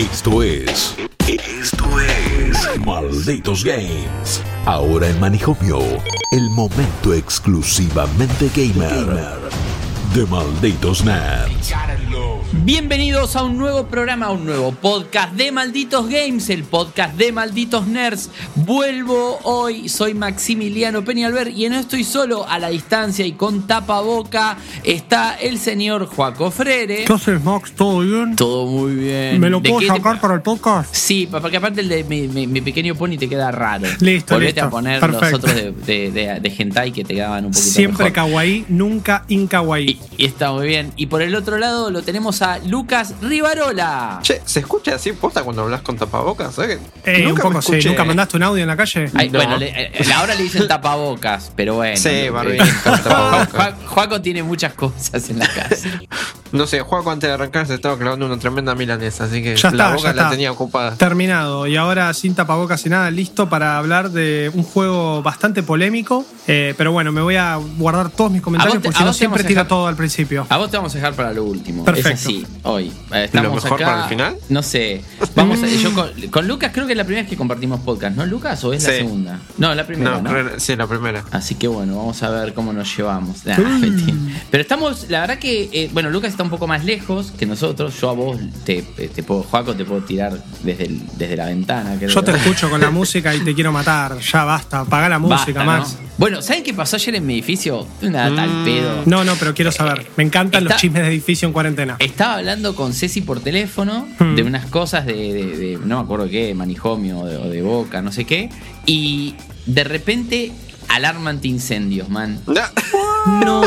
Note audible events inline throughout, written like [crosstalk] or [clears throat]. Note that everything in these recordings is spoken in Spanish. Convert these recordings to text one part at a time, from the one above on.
Esto es. Esto es. Malditos Games. Ahora en Manijomio. El momento exclusivamente gamer. De Malditos Nerds. Bienvenidos a un nuevo programa, a un nuevo podcast de Malditos Games, el podcast de Malditos Nerds. Vuelvo hoy, soy Maximiliano Peñalver y no estoy solo a la distancia y con tapaboca está el señor Joaco Frere. ¿Qué haces, Max? ¿Todo bien? Todo muy bien. ¿Me lo ¿De puedo te- sacar para el podcast? Sí, porque aparte el de mi, mi- mi pequeño pony te queda raro. Listo, Volvete listo. a poner Perfecto. los otros de, de, de- de hentai que te quedaban un poquito Siempre mejor. kawaii, nunca inkawaii. Y, y está muy bien. Y por el otro lado lo tenemos a Lucas Rivarola. Che, ¿se escucha así posta cuando hablas con tapabocas? ¿Sabes que Eh, un nunca poco me sí. ¿Nunca eh? mandaste un audio en la calle? Ay, No. Bueno, le- eh, ahora le dicen tapabocas, pero bueno. Sí, Eh, Ju- tapabocas. Ju- Juaco tiene muchas cosas en la casa. No sé, Juaco antes de arrancar se estaba clavando una tremenda milanesa, así que Ya la está, boca ya la está. tenía ocupada. Terminado. Y ahora sin tapabocas y nada, listo para hablar de un juego bastante polémico. Eh, pero bueno, me voy a guardar todos mis comentarios A vos te- porque si no siempre tira dejar- todo al principio. A vos te vamos a dejar para lo último. Perfecto. Hoy. Eh, Estamos ¿Lo mejor acá- para el final? No sé. Vamos a- yo con, con Lucas creo que es la primera vez que compartimos podcast, ¿no, Lucas? ¿O es la segunda? No, la primera, No, ¿no? sí, la primera. Así que bueno, vamos a ver cómo nos llevamos. Nah, mentira. Pero estamos, la verdad que, eh, bueno, Lucas está un poco más lejos que nosotros. Yo a vos te, te puedo, Joaco, te puedo tirar desde, el- desde la ventana. creo. Yo te escucho con la música y te quiero matar. Ya basta. Apaga la música, Basta, Max. ¿no? Bueno, ¿saben qué pasó ayer en mi edificio? Una tal pedo. No, no, pero quiero saber. Me encantan Está- los chismes de edificio en cuarentena. Estaba hablando con Ceci por teléfono Hmm. de unas cosas de, de- de- no me acuerdo qué, manijomio o de, o de boca, no sé qué. Y de repente, alarma antiincendios, man. No,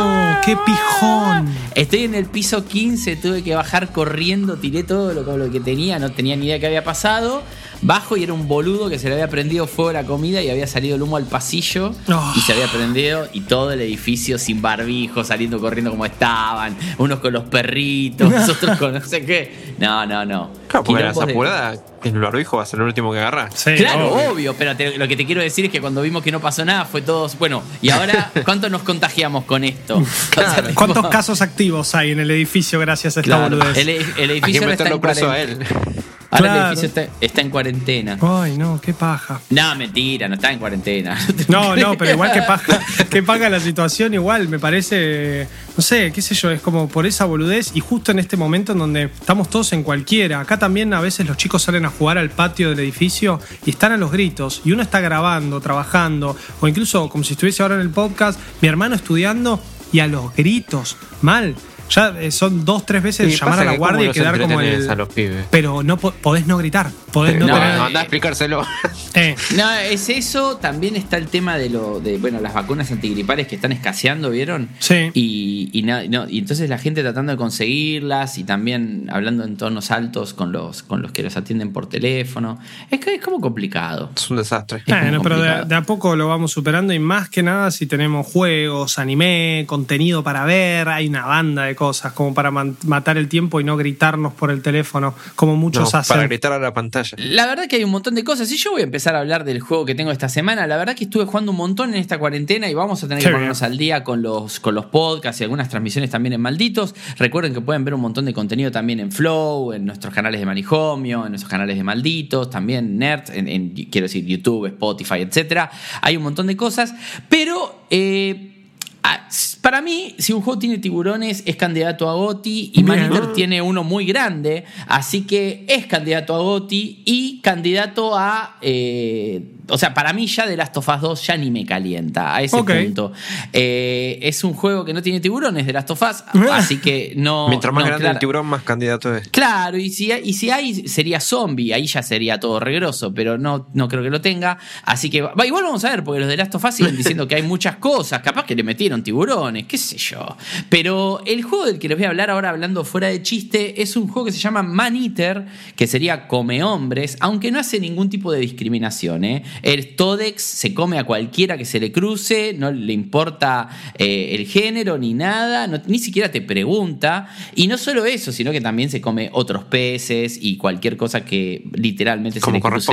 qué pijón. Estoy en el piso 15, tuve que bajar corriendo, tiré todo lo, lo que tenía, no tenía ni idea qué había pasado. Bajo y era un boludo que se le había prendido fuego a la comida y había salido el humo al pasillo Oh. y se había prendido y todo el edificio sin barbijo, saliendo corriendo como estaban, unos con los perritos, [laughs] otros con no sé qué. No, no, no. Claro, porque la Quilombos de- el barbijo va a ser el último que agarra. Sí, Claro, obvio. obvio, pero te- lo que te quiero decir es que cuando vimos que no pasó nada fue todos, bueno, y ahora, [laughs] ¿cuánto nos contagiamos con esto? O sea, tipo- ¿Cuántos casos activos hay en el edificio gracias a esta Claro, boludez? el, el Hay que edificio ahora está en preso a él. [laughs] Ahora Claro. el edificio está, está en cuarentena. Ay, no, qué paja. No, mentira, no está en cuarentena. [laughs] No, no, pero igual que paja, que paga la situación, igual me parece, no sé, qué sé yo, es como por esa boludez y justo en este momento en donde estamos todos en cualquiera. Acá también a veces los chicos salen a jugar al patio del edificio y están a los gritos y uno está grabando, trabajando o incluso como si estuviese ahora en el podcast, mi hermano estudiando y a los gritos, mal. Ya eh, son dos, tres veces Y llamar a la que guardia y quedar como el... a los pibes. Pero no po- podés no gritar, podés no, No, tener... no, andá a explicárselo. [laughs] Eh, No, es eso. También está el tema de lo de bueno las vacunas antigripales que están escaseando, ¿vieron? Sí. Y, y, no, y entonces la gente tratando de conseguirlas y también hablando en tonos altos con los con los que los atienden por teléfono. Es que es como complicado. Es un desastre. Es muy Bueno, pero de, de a poco lo vamos superando y más que nada si tenemos juegos, anime, contenido para ver, hay una banda de cosas como para matar el tiempo y no gritarnos por el teléfono como muchos No, hacen. para gritar a la pantalla. La verdad que hay un montón de cosas y yo voy a empezar a hablar del juego que tengo esta semana. La verdad que estuve jugando un montón en esta cuarentena y vamos a tener Qué que ponernos bien. al día con los, con los podcasts y algunas transmisiones también en Malditos. Recuerden que pueden ver un montón de contenido también en Flow, en nuestros canales de Manijomio, en nuestros canales de Malditos, también Nerd, en, en, quiero decir YouTube, Spotify, etcétera. Hay un montón de cosas, pero... eh, Ah, Para mí, si un juego tiene tiburones, es candidato a GOTI y. Maniter tiene uno muy grande, así que es candidato a GOTI y candidato a. eh, o sea, para mí ya The Last of Us 2 ya ni me calienta a ese punto. Eh, es un juego que no tiene tiburones, The Last of Us, [laughs] así que no. Mientras más no, grande claro. el tiburón, más candidato es. Claro, y si, hay- y si hay, sería zombie, ahí ya sería todo regroso, pero no, no creo que lo tenga. Así que, va, igual vamos a ver, porque los de Last of Us siguen diciendo que hay muchas cosas, capaz que le metieron tiburones, qué sé yo. Pero el juego del que les voy a hablar ahora, hablando fuera de chiste, es un juego que se llama Man Eater, que sería come hombres, aunque no hace ningún tipo de discriminación. ¿eh? El Todex se come a cualquiera que se le cruce, no le importa eh, el género ni nada, no- ni siquiera te pregunta. Y no solo eso, sino que también se come otros peces y cualquier cosa que literalmente se le cruce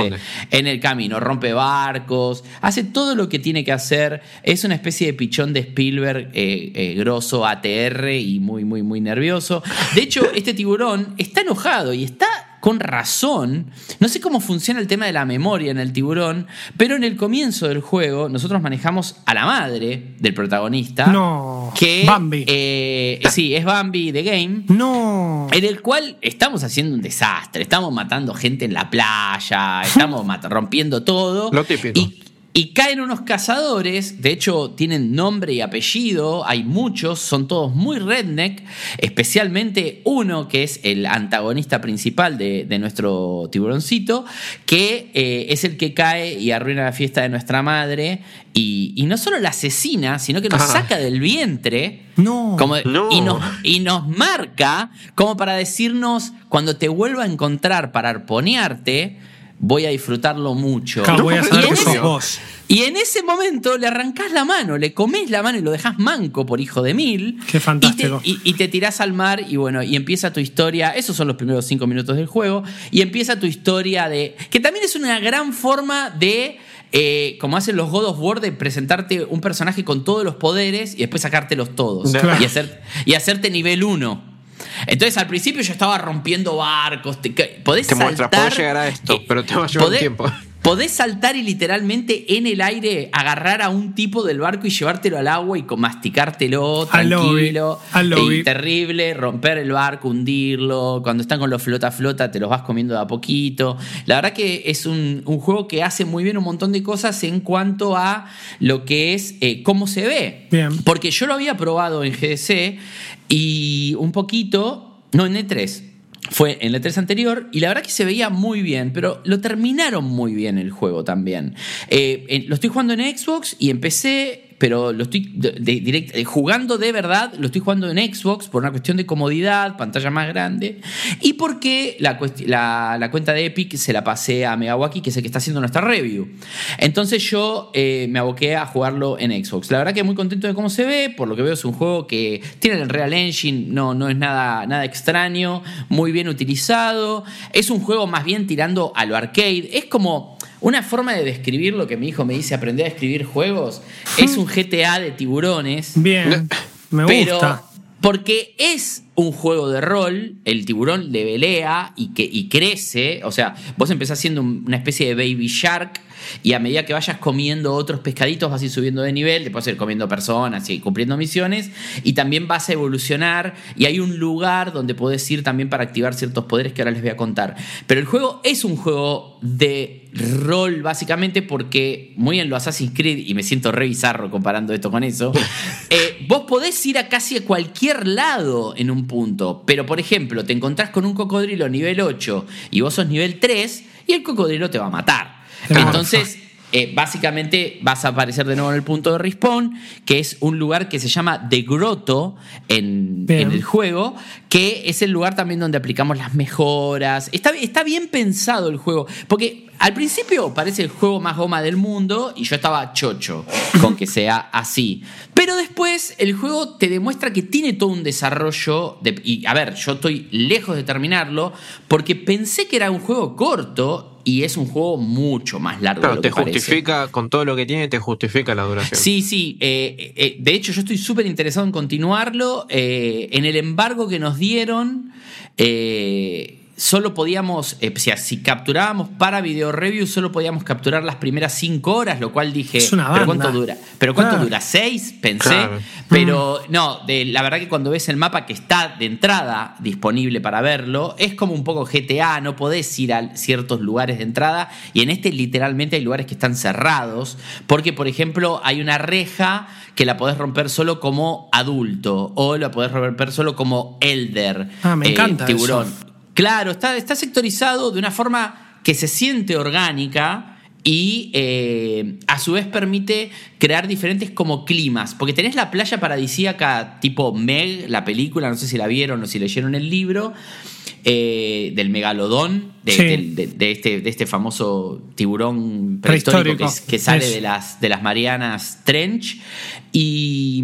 en el camino. Rompe barcos, hace todo lo que tiene que hacer. Es una especie de pichón de Spielberg eh, eh, grosso, ATR y muy, muy, muy nervioso. De hecho, este tiburón está enojado y está con razón. No sé cómo funciona el tema de la memoria en el tiburón, pero en el comienzo del juego nosotros manejamos a la madre del protagonista. No, Que, Bambi. eh, sí, es Bambi de Game. No. En el cual estamos haciendo un desastre, estamos matando gente en la playa, estamos [laughs] rompiendo todo. Lo típico. Y, y caen unos cazadores, de hecho tienen nombre y apellido, hay muchos, son todos muy redneck, especialmente uno que es el antagonista principal de, de nuestro tiburoncito, que eh, es el que cae y arruina la fiesta de nuestra madre y, y no solo la asesina, sino que nos Ah. saca del vientre. No. Como, No. y, nos, y nos marca como para decirnos, cuando te vuelva a encontrar para arponearte, voy a disfrutarlo mucho. Claro, voy a Y saber en que ese- sos vos. y en ese momento le arrancás la mano, le comés la mano y lo dejás manco por hijo de mil. Qué fantástico. Y te, y- y te tirás al mar y bueno, y empieza tu historia. Esos son los primeros cinco minutos del juego. Y empieza tu historia de. Que también es una gran forma de. eh, como hacen los God of War, de presentarte un personaje con todos los poderes y después sacártelos todos. Claro. Y, hacer, y hacerte nivel 1. Entonces al principio yo estaba rompiendo barcos. Te, que- podés Te muestra, saltar, podés llegar a esto, eh, pero te va a llevar podés- tiempo. [laughs] Podés saltar y literalmente en el aire agarrar a un tipo del barco y llevártelo al agua y masticártelo Al lobby, tranquilo. al lobby. Y terrible, romper el barco, hundirlo. Cuando están con los flota flota te los vas comiendo de a poquito. La verdad que es un, un juego que hace muy bien un montón de cosas en cuanto a lo que es eh, cómo se ve. Bien. Porque yo lo había probado en GDC y un poquito, no en E3. Fue en el E3 anterior y la verdad que se veía muy bien, pero lo terminaron muy bien el juego también. Eh, en- lo estoy jugando en Xbox y empecé, pero lo estoy eh, jugando de verdad, lo estoy jugando en Xbox por una cuestión de comodidad, pantalla más grande, y porque la cuenta de Epic se la pasé a Megawaki, que es el que está haciendo nuestra review. Entonces yo eh, me aboqué a jugarlo en Xbox. La verdad que muy contento de cómo se ve, por lo que veo es un juego que tiene el Real Engine, no, no es nada, nada extraño, muy bien utilizado. Es un juego más bien tirando a lo arcade. Es como una forma de describir lo que mi hijo me dice, aprender a escribir juegos. Es un GTA de tiburones. Bien. Me Pero gusta. porque es un juego de rol, el tiburón le velea y, que, y crece. O sea, vos empezás siendo un- una especie de baby shark y a medida que vayas comiendo otros pescaditos vas a ir subiendo de nivel, después ir comiendo personas y cumpliendo misiones y también vas a evolucionar y hay un lugar donde podés ir también para activar ciertos poderes que ahora les voy a contar. Pero el juego es un juego de rol básicamente porque muy en lo Assassin's Creed y me siento re bizarro comparando esto con eso [laughs] eh, vos podés ir a casi a cualquier lado en un punto pero por ejemplo te encontrás con un cocodrilo nivel 8 y vos sos nivel 3 y el cocodrilo te va a matar Te. Entonces eh, básicamente vas a aparecer de nuevo en el punto de respawn, que es un lugar que se llama The Grotto en, el juego, que es el lugar también donde aplicamos las mejoras. Está, está bien pensado el juego, porque al principio parece el juego más goma del mundo y yo estaba chocho con que sea así. Pero después el juego te demuestra que tiene todo un desarrollo. De, y a ver, yo estoy lejos de terminarlo porque pensé que era un juego corto y es un juego mucho más largo de Claro, lo te que parece. justifica, con todo lo que tiene, te justifica la duración. Sí, sí. eh, eh, de hecho, yo estoy súper interesado en continuarlo. Eh, en el embargo que nos dieron, eh, solo podíamos, eh, o sea, si capturábamos para video review, solo podíamos capturar las primeras cinco horas, lo cual dije, Es una ¿pero cuánto dura? ¿Pero cuánto Claro. dura? ¿Seis? Pensé. Claro. Pero no, de, la verdad que cuando ves el mapa que está de entrada disponible para verlo, es como un poco GTA, no podés ir a ciertos lugares de entrada y en este literalmente hay lugares que están cerrados, porque por ejemplo hay una reja que la podés romper solo como adulto o la podés romper solo como elder. Ah, me eh, encanta tiburón. eso. Claro, está, está sectorizado de una forma que se siente orgánica y eh, a su vez permite crear diferentes como climas. Porque tenés la playa paradisíaca tipo Meg, la película, no sé si la vieron o si leyeron el libro, eh, del megalodón, de, Sí. del- de- de este, de este famoso tiburón prehistórico, Prehistórico. que, que sale de las, de las Marianas Trench. Y.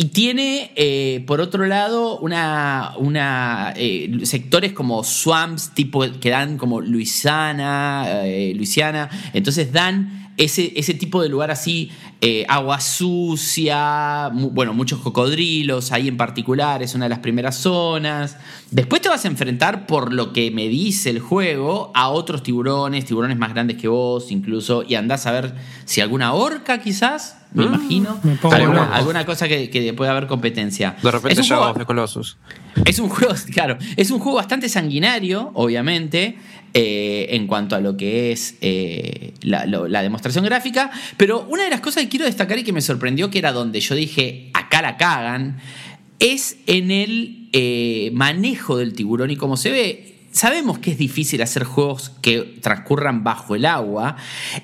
Y tiene, eh, por otro lado, una, eh, sectores como swamps, tipo que dan como Luisiana, eh, Luisiana. Entonces dan ese, ese tipo de lugar así, eh, agua sucia, mu- bueno, muchos cocodrilos, ahí en particular es una de las primeras zonas. Después te vas a enfrentar, por lo que me dice el juego, a otros tiburones, tiburones más grandes que vos incluso, y andás a ver si alguna orca quizás, me imagino. me pongo alguna, cosa que, que pueda haber competencia. De repente Es un ya juego- de Colossus. es un juego, [laughs] claro, es un juego bastante sanguinario, obviamente, eh, en cuanto a lo que es eh, la, lo- la demostración gráfica. Pero una de las cosas que quiero destacar y que me sorprendió, que era donde yo dije, acá la cagan, es en el eh, manejo del tiburón y cómo se ve. Sabemos que es difícil hacer juegos que transcurran bajo el agua.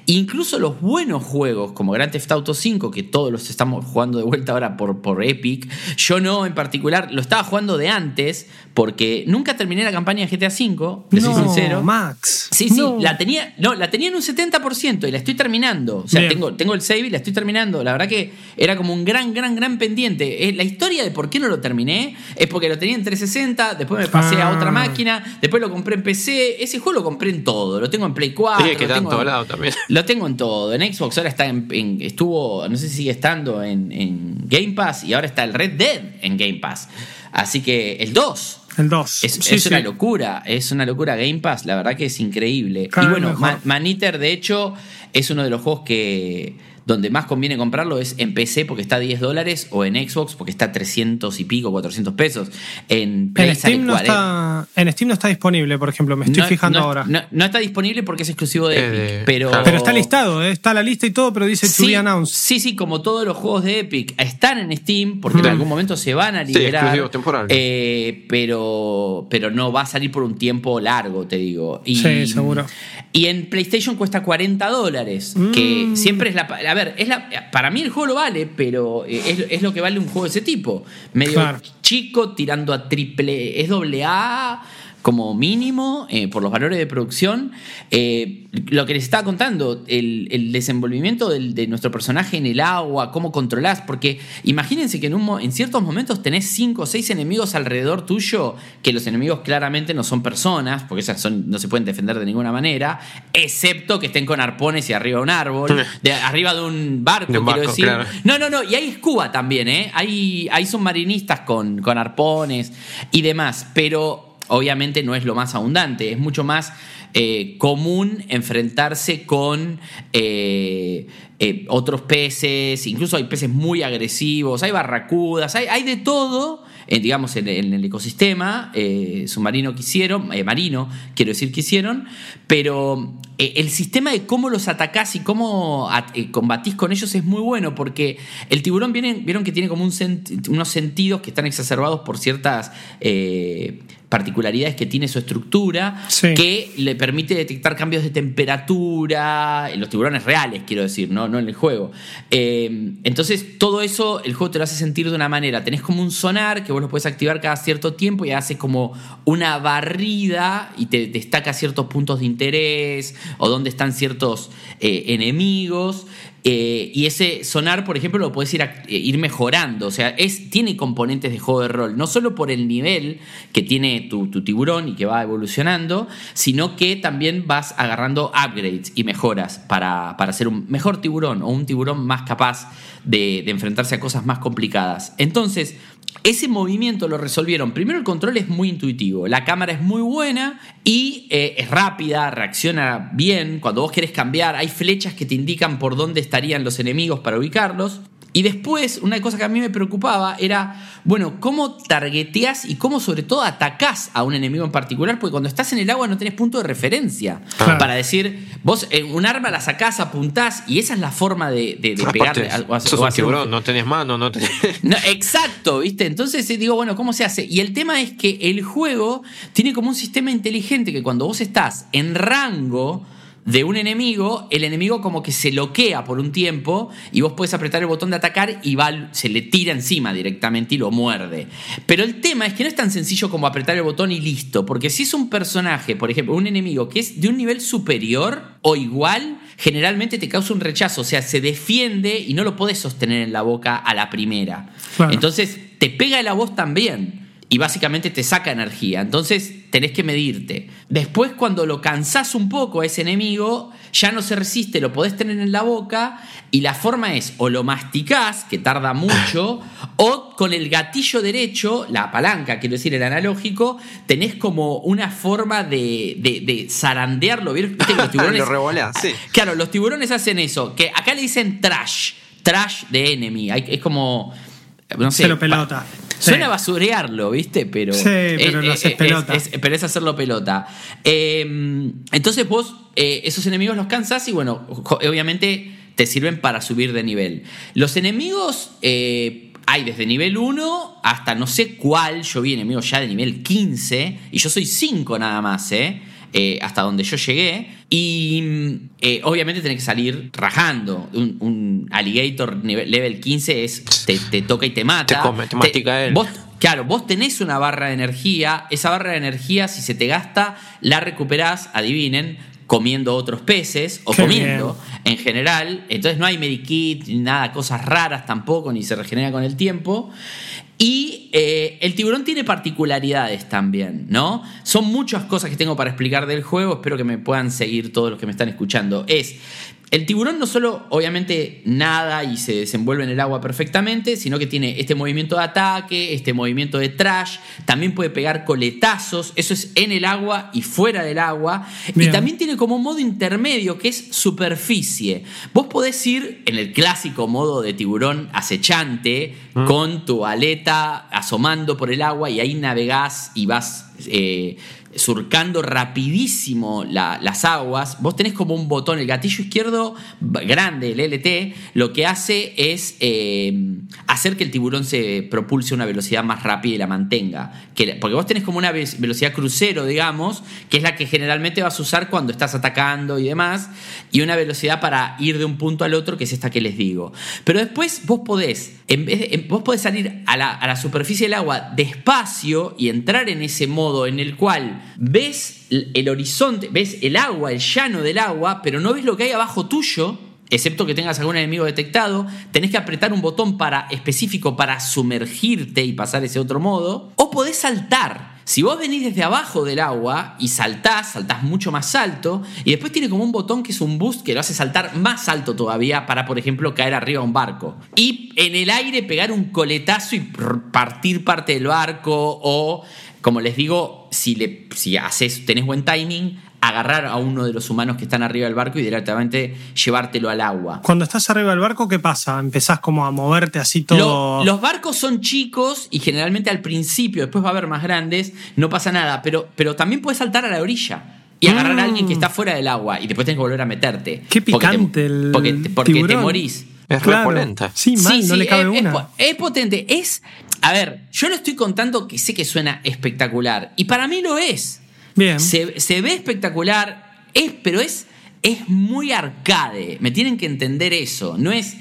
Incluso los buenos juegos como Grand Theft Auto 5, que todos los estamos jugando de vuelta ahora por, por Epic, yo no en particular, lo estaba jugando de antes porque nunca terminé la campaña de GTA 5, te soy No, sincero. Max. Sí, sí, No. la tenía, no, la tenía en un 70% y la estoy terminando. O sea, Bien. tengo, tengo el save y la estoy terminando. La verdad que era como un gran, gran, gran pendiente. Eh, La historia de por qué no lo terminé es porque lo tenía en 360, después me pasé a Ah. otra máquina, después lo compré en PC. Ese juego lo compré en todo. Lo tengo en Play 4. Sí, que lo está en tengo todo lado también. [laughs] Lo tengo en todo. En Xbox ahora está en, en- estuvo, no sé si sigue estando en, en Game Pass y ahora está el Red Dead en Game Pass. Así que el 2. El 2. Es, Sí, es sí. una locura, es una locura Game Pass, la verdad que es increíble. Cada y bueno, mejor. Man- Maneater de hecho es uno de los juegos que donde más conviene comprarlo es en PC porque está a 10 dólares o en Xbox porque está a 300 y pico, 400 pesos. En Play En Steam, no 40. está, en Steam no está disponible, por ejemplo, me estoy No- fijando no- ahora. No, no está disponible porque es exclusivo de Eh, Epic, pero... Pero está listado, ¿eh? está la lista y todo, pero dice to Sí, be announced. sí, sí, como todos los juegos de Epic están en Steam, porque en algún momento se van a Sí, liberar. exclusivos temporales. eh, pero, pero no va a salir por un tiempo largo, te digo. Y, Sí, seguro. Y en PlayStation cuesta 40 dólares, que Mm. siempre es la... A ver, es la, para mí el juego lo vale, pero eh, es, es lo que vale un juego de ese tipo. Medio Claro. chico, tirando a triple... Es doble A como mínimo eh, por los valores de producción. Eh, lo que les estaba contando, el, el desenvolvimiento del- de nuestro personaje en el agua, cómo controlás, porque imagínense que en, un en ciertos momentos tenés cinco o seis enemigos alrededor tuyo, que los enemigos claramente no son personas, porque esas son, no se pueden defender de ninguna manera, excepto que estén con arpones y arriba de un árbol, [laughs] de, arriba de un barco, De un quiero decir. claro. No, no, no, y hay scuba también, ¿eh? Hay, hay submarinistas con, con arpones y demás, pero obviamente no es lo más abundante, es mucho más eh, común enfrentarse con eh, eh, otros peces, incluso hay peces muy agresivos, hay barracudas, hay, de todo, digamos, en, el ecosistema submarino que hicieron, marino, quiero decir que hicieron, pero el sistema de cómo los atacás y cómo at- combatís con ellos es muy bueno, porque el tiburón viene, vieron que tiene como unos sentidos que están exacerbados por ciertas... particularidades que tiene su estructura Sí. que le permite detectar cambios de temperatura en los tiburones reales, quiero decir, no, no en el juego. Eh, entonces, todo eso el juego te lo hace sentir de una manera. Tenés como un sonar que vos lo puedes activar cada cierto tiempo y hace como una barrida y te destaca ciertos puntos de interés o dónde están ciertos eh, enemigos. Eh, y ese sonar, por ejemplo, lo puedes ir, eh, ir mejorando. O sea, es, tiene componentes de juego de rol. No solo por el nivel que tiene tu, tu tiburón y que va evolucionando, sino que también vas agarrando upgrades y mejoras para, para ser un mejor tiburón o un tiburón más capaz de, de enfrentarse a cosas más complicadas. Entonces, ese movimiento lo resolvieron. Primero, el control es muy intuitivo. La cámara es muy buena y eh, es rápida, reacciona bien. Cuando vos querés cambiar, hay flechas que te indican por dónde estarían los enemigos para ubicarlos. Y después, una cosa que a mí me preocupaba era, bueno, cómo targeteás y cómo sobre todo atacás a un enemigo en particular, porque cuando estás en el agua no tenés punto de referencia Claro. para decir, vos eh, un arma la sacás, apuntás y esa es la forma de, de, de Aparte, pegarle. a- sos un hacer un- tiburón, no tenés mano, no tenés. [laughs] no, exacto, ¿viste? Entonces eh, digo, bueno, ¿cómo se hace? Y el tema es que el juego tiene como un sistema inteligente que cuando vos estás en rango de un enemigo, el enemigo como que se loquea por un tiempo y vos puedes apretar el botón de atacar y va, se le tira encima directamente y lo muerde. Pero el tema es que no es tan sencillo como apretar el botón y listo, porque si es un personaje, por ejemplo, un enemigo que es de un nivel superior o igual, generalmente te causa un rechazo, o sea, se defiende y no lo podés sostener en la boca a la primera. Claro. Entonces te pega la voz también. Y básicamente te saca energía. Entonces tenés que medirte. Después, cuando lo cansás un poco a ese enemigo, ya no se resiste, lo podés tener en la boca y la forma es o lo masticás, que tarda mucho, [coughs] o con el gatillo derecho, la palanca, quiero decir, el analógico, tenés como una forma de, de, de zarandearlo. ¿Viste los [laughs] tiburones- Lo sí. Claro, los tiburones hacen eso, que acá le dicen trash, trash de enemy. Es como, no sé. Cero pelota. Sí. Suena a basurearlo, ¿viste? Pero, Sí, pero lo haces pelota. es- pero es hacerlo pelota. Eh, entonces vos eh, esos enemigos los cansas y bueno, obviamente te sirven para subir de nivel. Los enemigos eh, hay desde nivel 1 hasta no sé cuál, yo vi enemigos ya de nivel 15 y yo soy 5 nada más, ¿eh? Eh, hasta donde yo llegué. Y eh, obviamente tenés que salir rajando. Un, un alligator nivel, level 15 es, te, te toca y te mata. Te come, te mastica él. Vos, claro, vos tenés una barra de energía. Esa barra de energía, si se te gasta, la recuperás, adivinen, comiendo otros peces o Qué comiendo en general. Entonces no hay medikit, ni nada, cosas raras tampoco, ni se regenera con el tiempo. Y eh, el tiburón tiene particularidades también, ¿no? Son muchas cosas que tengo para explicar del juego, espero que me puedan seguir todos los que me están escuchando. Es, el tiburón no solo obviamente nada y se desenvuelve en el agua perfectamente, sino que tiene este movimiento de ataque, este movimiento de trash, también puede pegar coletazos, eso es en el agua y fuera del agua, Bien. y también tiene como un modo intermedio que es superficie. Vos podés ir en el clásico modo de tiburón acechante, con tu aleta asomando por el agua y ahí navegás y vas eh, surcando rapidísimo la- las aguas. Vos tenés como un botón, el gatillo izquierdo grande, el LT, lo que hace es eh, hacer que el tiburón se propulse a una velocidad más rápida y la mantenga. Que, porque vos tenés como una ve- velocidad crucero, digamos, que es la que generalmente vas a usar cuando estás atacando y demás, y una velocidad para ir de un punto al otro, que es esta que les digo. Pero después vos podés, en vez de- vos podés salir a la, a la superficie del agua despacio y entrar en ese modo en el cual ves el horizonte, ves el agua, el llano del agua, pero no ves lo que hay abajo tuyo. Excepto que tengas algún enemigo detectado, tenés que apretar un botón para, específico para sumergirte y pasar ese otro modo. O podés saltar. Si vos venís desde abajo del agua y saltás, saltás mucho más alto, y después tiene como un botón que es un boost que lo hace saltar más alto todavía para, por ejemplo, caer arriba de un barco. Y en el aire pegar un coletazo y partir parte del barco, o, como les digo, si, le, si haces, tenés buen timing, agarrar a uno de los humanos que están arriba del barco y directamente llevártelo al agua. Cuando estás arriba del barco, ¿qué pasa? Empezás como a moverte así todo. Lo- los barcos son chicos y generalmente al principio, después va a haber más grandes, no pasa nada, pero, pero también puedes saltar a la orilla y agarrar a Mm. alguien que está fuera del agua y después tenés que volver a meterte. Qué Porque te- picante el Porque, porque te tiburón. morís. Es Claro. repolenta. Sí, mal, no le cabe es, una. Es potente. Es. A ver, yo lo estoy contando que sé que suena espectacular. Y para mí lo es. Bien. Se, se ve espectacular, es, pero es, es muy arcade. Me tienen que entender eso. No es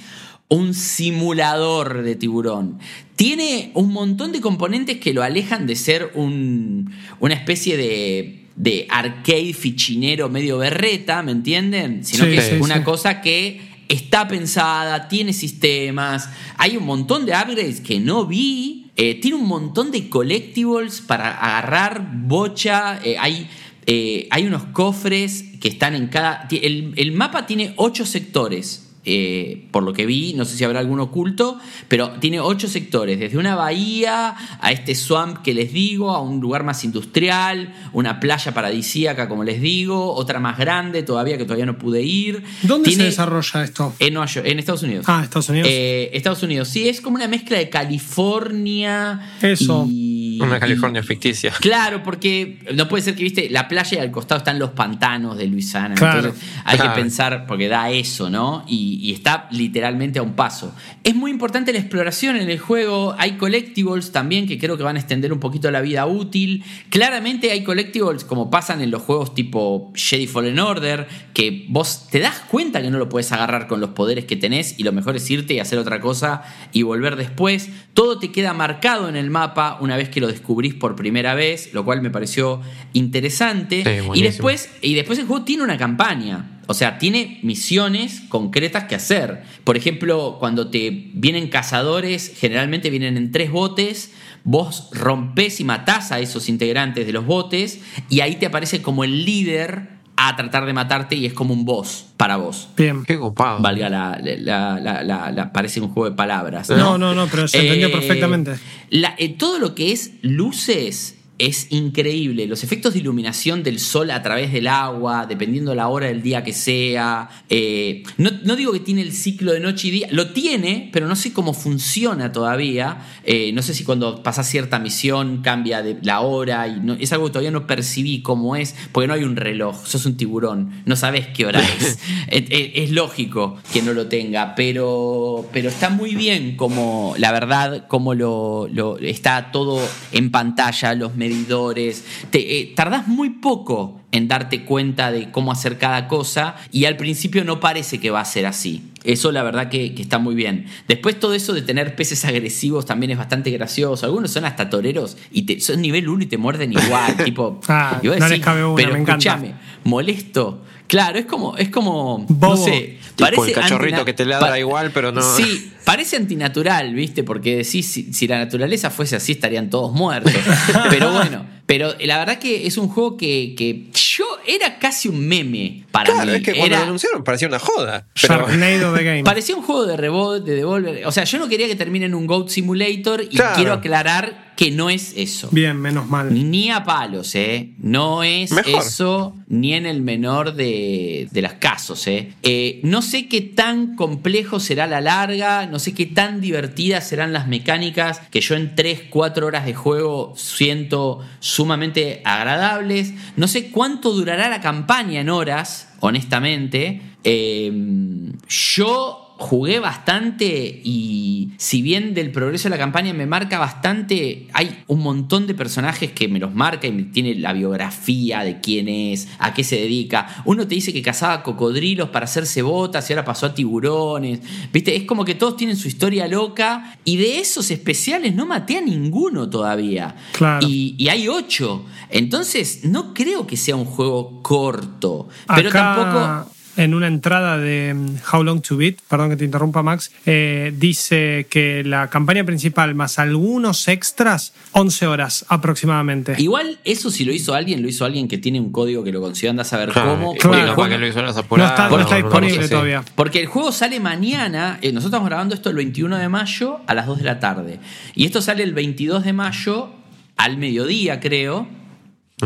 un simulador de tiburón. Tiene un montón de componentes que lo alejan de ser un- una especie de, de arcade fichinero medio berreta, ¿me entienden? Sino Sí, que sí, es una sí. cosa que está pensada, tiene sistemas, hay un montón de upgrades que no vi, eh, tiene un montón de collectibles para agarrar bocha, eh, hay, eh, hay unos cofres que están en cada... El, el mapa tiene ocho sectores. Eh, por lo que vi, no sé si habrá algún oculto, pero tiene ocho sectores, desde una bahía a este swamp que les digo, a un lugar más industrial, una playa paradisíaca, como les digo, otra más grande todavía que todavía no pude ir. ¿Dónde se desarrolla esto? en Nueva York, en Estados Unidos. Ah, Estados Unidos. Eh, Estados Unidos, sí, es como una mezcla de California. Eso. y- Una California y- ficticia. Claro, porque no puede ser que, viste, la playa y al costado están los pantanos de Luisiana. Claro. Entonces hay Claro. que pensar, porque da eso, ¿no? Y, y está literalmente a un paso. Es muy importante la exploración en el juego. Hay collectibles también que creo que van a extender un poquito la vida útil. Claramente hay collectibles como pasan en los juegos tipo Jedi Fallen Order, que vos te das cuenta que no lo puedes agarrar con los poderes que tenés y lo mejor es irte y hacer otra cosa y volver después. Todo te queda marcado en el mapa una vez que lo descubrís por primera vez, lo cual me pareció interesante. Sí, y después y después el juego tiene una campaña. O sea, tiene misiones concretas que hacer. Por ejemplo, cuando te vienen cazadores, generalmente vienen en tres botes, vos rompés y matás a esos integrantes de los botes y ahí te aparece como el líder a tratar de matarte y es como un boss para vos. Bien. Qué copado. Valga la, la- la- la- la- parece un juego de palabras. No, no, no, pero se entendió Eh, perfectamente. la- eh, todo lo que es luces es increíble. Los efectos de iluminación del sol a través del agua, dependiendo la hora del día que sea. Eh, no, no digo que tiene el ciclo de noche y día, lo tiene, pero no sé cómo funciona todavía. Eh, no sé si cuando pasas cierta misión cambia de la hora y no- es algo que todavía no percibí cómo es, porque no hay un reloj, sos un tiburón, no sabes qué hora es. es, [laughs] es- es lógico que no lo tenga, pero, pero está muy bien como, la verdad, como lo, lo- está todo en pantalla, los medidores. Te, eh, tardás muy poco en darte cuenta de cómo hacer cada cosa y al principio no parece que va a ser así. Eso la verdad que, que está muy bien. Después todo eso de tener peces agresivos también es bastante gracioso. Algunos son hasta toreros y te, son nivel 1 y te muerden igual. [laughs] tipo, Ah, y vos no les cabe una, pero me encanta". escúchame, molesto. Claro, es como, es como, Bobo. no sé, Tipo el cachorrito que te ladra pa- igual, pero no- Sí, parece antinatural, ¿viste? Porque decís, si, si la naturaleza fuese así, estarían todos muertos. [laughs] pero bueno, pero la verdad que es un juego que, que yo era casi un meme para Claro, mí. es que cuando Era- lo anunciaron parecía una joda. Pero the Game. Parecía un juego de reboot, de Devolver. O sea, yo no quería que termine en un Goat Simulator y Claro. quiero aclarar que no es eso. Bien, menos mal. Ni a palos, ¿eh? No es Mejor. eso ni en el menor de, de las casos, ¿eh? Eh, No sé qué tan complejo será la larga, no sé qué tan divertidas serán las mecánicas que yo en 3, 4 horas de juego siento sumamente agradables. No sé cuánto durará la campaña en horas, honestamente. Eh, yo jugué bastante y si bien del progreso de la campaña me marca bastante, hay un montón de personajes que me los marca y me tiene la biografía de quién es, a qué se dedica. Uno te dice que cazaba cocodrilos para hacerse botas y ahora pasó a tiburones. Viste, es como que todos tienen su historia loca y de esos especiales no maté a ninguno todavía. Claro. Y, y hay ocho. Entonces no creo que sea un juego corto. Pero Acá, tampoco... En una entrada de mm, How Long to Beat, perdón que te interrumpa Max, eh, dice que la campaña principal más algunos extras, 11 horas aproximadamente. Igual eso si lo hizo alguien, lo hizo alguien que tiene un código que lo consiguió, anda a saber Claro, cómo. y porque el capaz juego- que lo hizo en las no apuradas, está, no Porque- está no, no, disponible no sé. todavía. Porque el juego sale mañana, eh, nosotros estamos grabando esto el 21 de mayo a las 2 de la tarde. Y esto sale el 22 de mayo al mediodía, creo.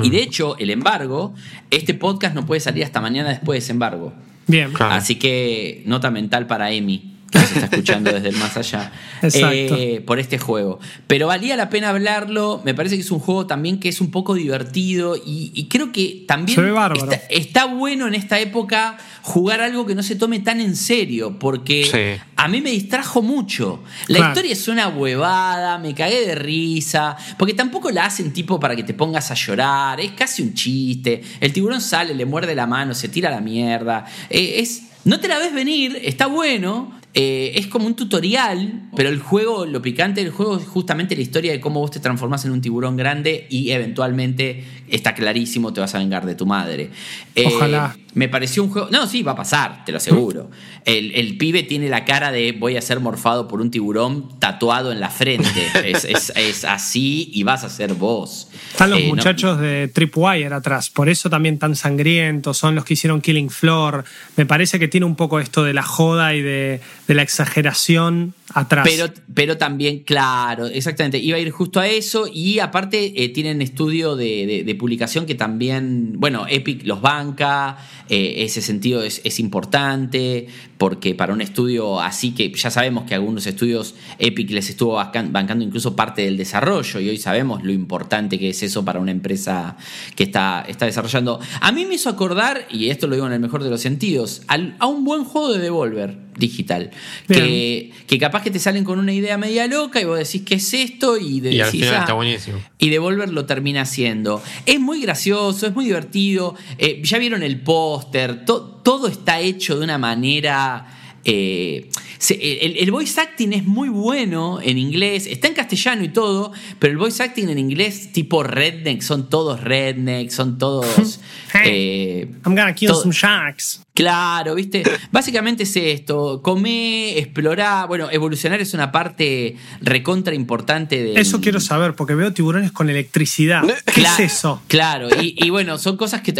Y de hecho, el embargo, este podcast no puede salir hasta mañana después de ese embargo. Bien. Claro. Así que nota mental para Emi, que nos está escuchando desde el más allá, [laughs] Exacto. eh, por este juego. Pero valía la pena hablarlo, me parece que es un juego también que es un poco divertido y, y creo que también Se ve bárbaro. está, está bueno en esta época jugar algo que no se tome tan en serio, porque Sí. a mí me distrajo mucho. La Claro. historia es una huevada, me cagué de risa, porque tampoco la hacen tipo para que te pongas a llorar, es casi un chiste. El tiburón sale, le muerde la mano, se tira a la mierda. Eh, es, no te la ves venir, está bueno. Eh, es como un tutorial, pero el juego, lo picante del juego es justamente la historia de cómo vos te transformás en un tiburón grande y eventualmente está clarísimo, te vas a vengar de tu madre. Eh, Ojalá. me pareció un juego. No, sí, va a pasar, te lo aseguro. El, el pibe tiene la cara de voy a ser morfado por un tiburón tatuado en la frente. es, es- es así y vas a ser vos. Están los Eh, no- muchachos de Tripwire atrás, por eso también tan sangrientos, son los que hicieron Killing Floor. Me parece que tiene un poco esto de la joda y de, de la exageración atrás. Pero, pero también, claro, exactamente. Iba a ir justo a eso. Y aparte, eh, tienen estudio de, de- de publicación que también, bueno, Epic los banca. eh, ese sentido es, es importante. Porque para un estudio así que ya sabemos que algunos estudios Epic les estuvo bancan- bancando incluso parte del desarrollo. Y hoy sabemos lo importante que es eso para una empresa que está, está desarrollando. A mí me hizo acordar, y esto lo digo en el mejor de los sentidos, al- a un buen juego de Devolver digital. Bien. Que, que capaz que te salen con una idea media loca y vos decís, ¿qué es esto? Y, de- Y al decís, final "Ah". está buenísimo. Y Devolver lo termina haciendo. Es muy gracioso, es muy divertido. eh, ya vieron el póster, to- todo está hecho de una manera. eh, se- el, el voice acting es muy bueno en inglés, está en castellano y todo, pero el voice acting en inglés tipo redneck, son todos redneck, son todos... [laughs] eh, I'm gonna kill some sharks. Claro, ¿viste? Básicamente es esto, comer, explorar, bueno, evolucionar es una parte recontra importante de... Eso quiero saber, porque veo tiburones con electricidad. ¿Qué Cla- es eso? [laughs] Claro, y, y bueno, son cosas que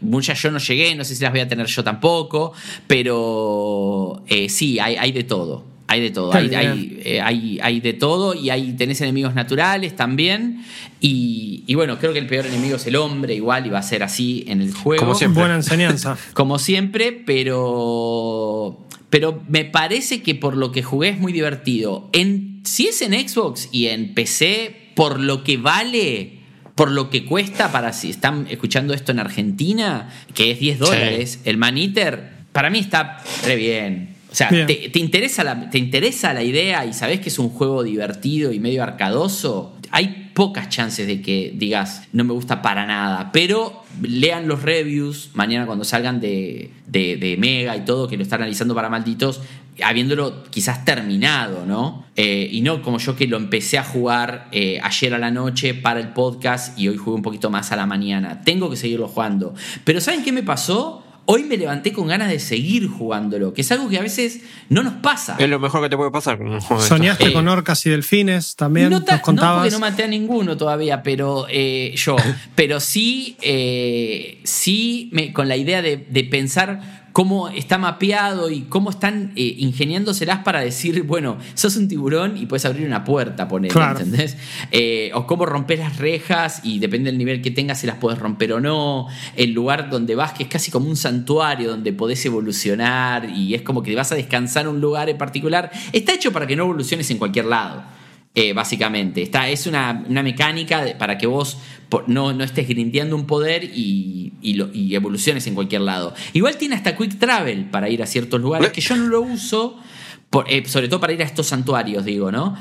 muchas yo no llegué, no sé si las voy a tener yo tampoco, pero eh, sí, hay, hay de todo. Hay de todo, hay, hay, eh, hay- hay de todo y hay, tenés enemigos naturales también. Y, y bueno, creo que el peor enemigo es el hombre, igual, y va a ser así en el juego. Como siempre. Buena enseñanza. [laughs] Como siempre, pero. Pero me parece que por lo que jugué es muy divertido. En, si es en Xbox y en PC, por lo que vale, por lo que cuesta para si están escuchando esto en Argentina, que es 10 dólares, el Man Eater, para mí está re bien. O sea, te, te interesa la, te interesa la idea y sabes que es un juego divertido y medio arcadoso, hay pocas chances de que digas no me gusta para nada. Pero lean los reviews mañana cuando salgan de, de- de Mega y todo, que lo está analizando para malditos, habiéndolo quizás terminado, ¿no? Eh, y no como yo que lo empecé a jugar eh, ayer a la noche para el podcast y hoy jugué un poquito más a la mañana. Tengo que seguirlo jugando. Pero ¿saben qué me pasó? Hoy me levanté con ganas de seguir jugándolo, que es algo que a veces no nos pasa. Es lo mejor que te puede pasar. [laughs] Soñaste Eh, con orcas y delfines también. no, ta- nos contabas. no, porque no maté a ninguno todavía, pero eh, yo. [laughs] Pero sí, eh, sí me, con la idea de, de pensar cómo está mapeado y cómo están eh, ingeniándoselas para decir, bueno, sos un tiburón y puedes abrir una puerta, poner, Claro. ¿entendés? Eh, o cómo rompes las rejas y depende del nivel que tengas si las puedes romper o no. El lugar donde vas, que es casi como un santuario donde podés evolucionar y es como que vas a descansar en un lugar en particular. Está hecho para que no evoluciones en cualquier lado. eh, básicamente. Está, es una, una mecánica de- para que vos no, no estés grindeando un poder y, y lo- y evoluciones en cualquier lado. Igual tiene hasta quick travel para ir a ciertos lugares que yo no lo uso, por- eh, sobre todo para ir a estos santuarios, digo, ¿no?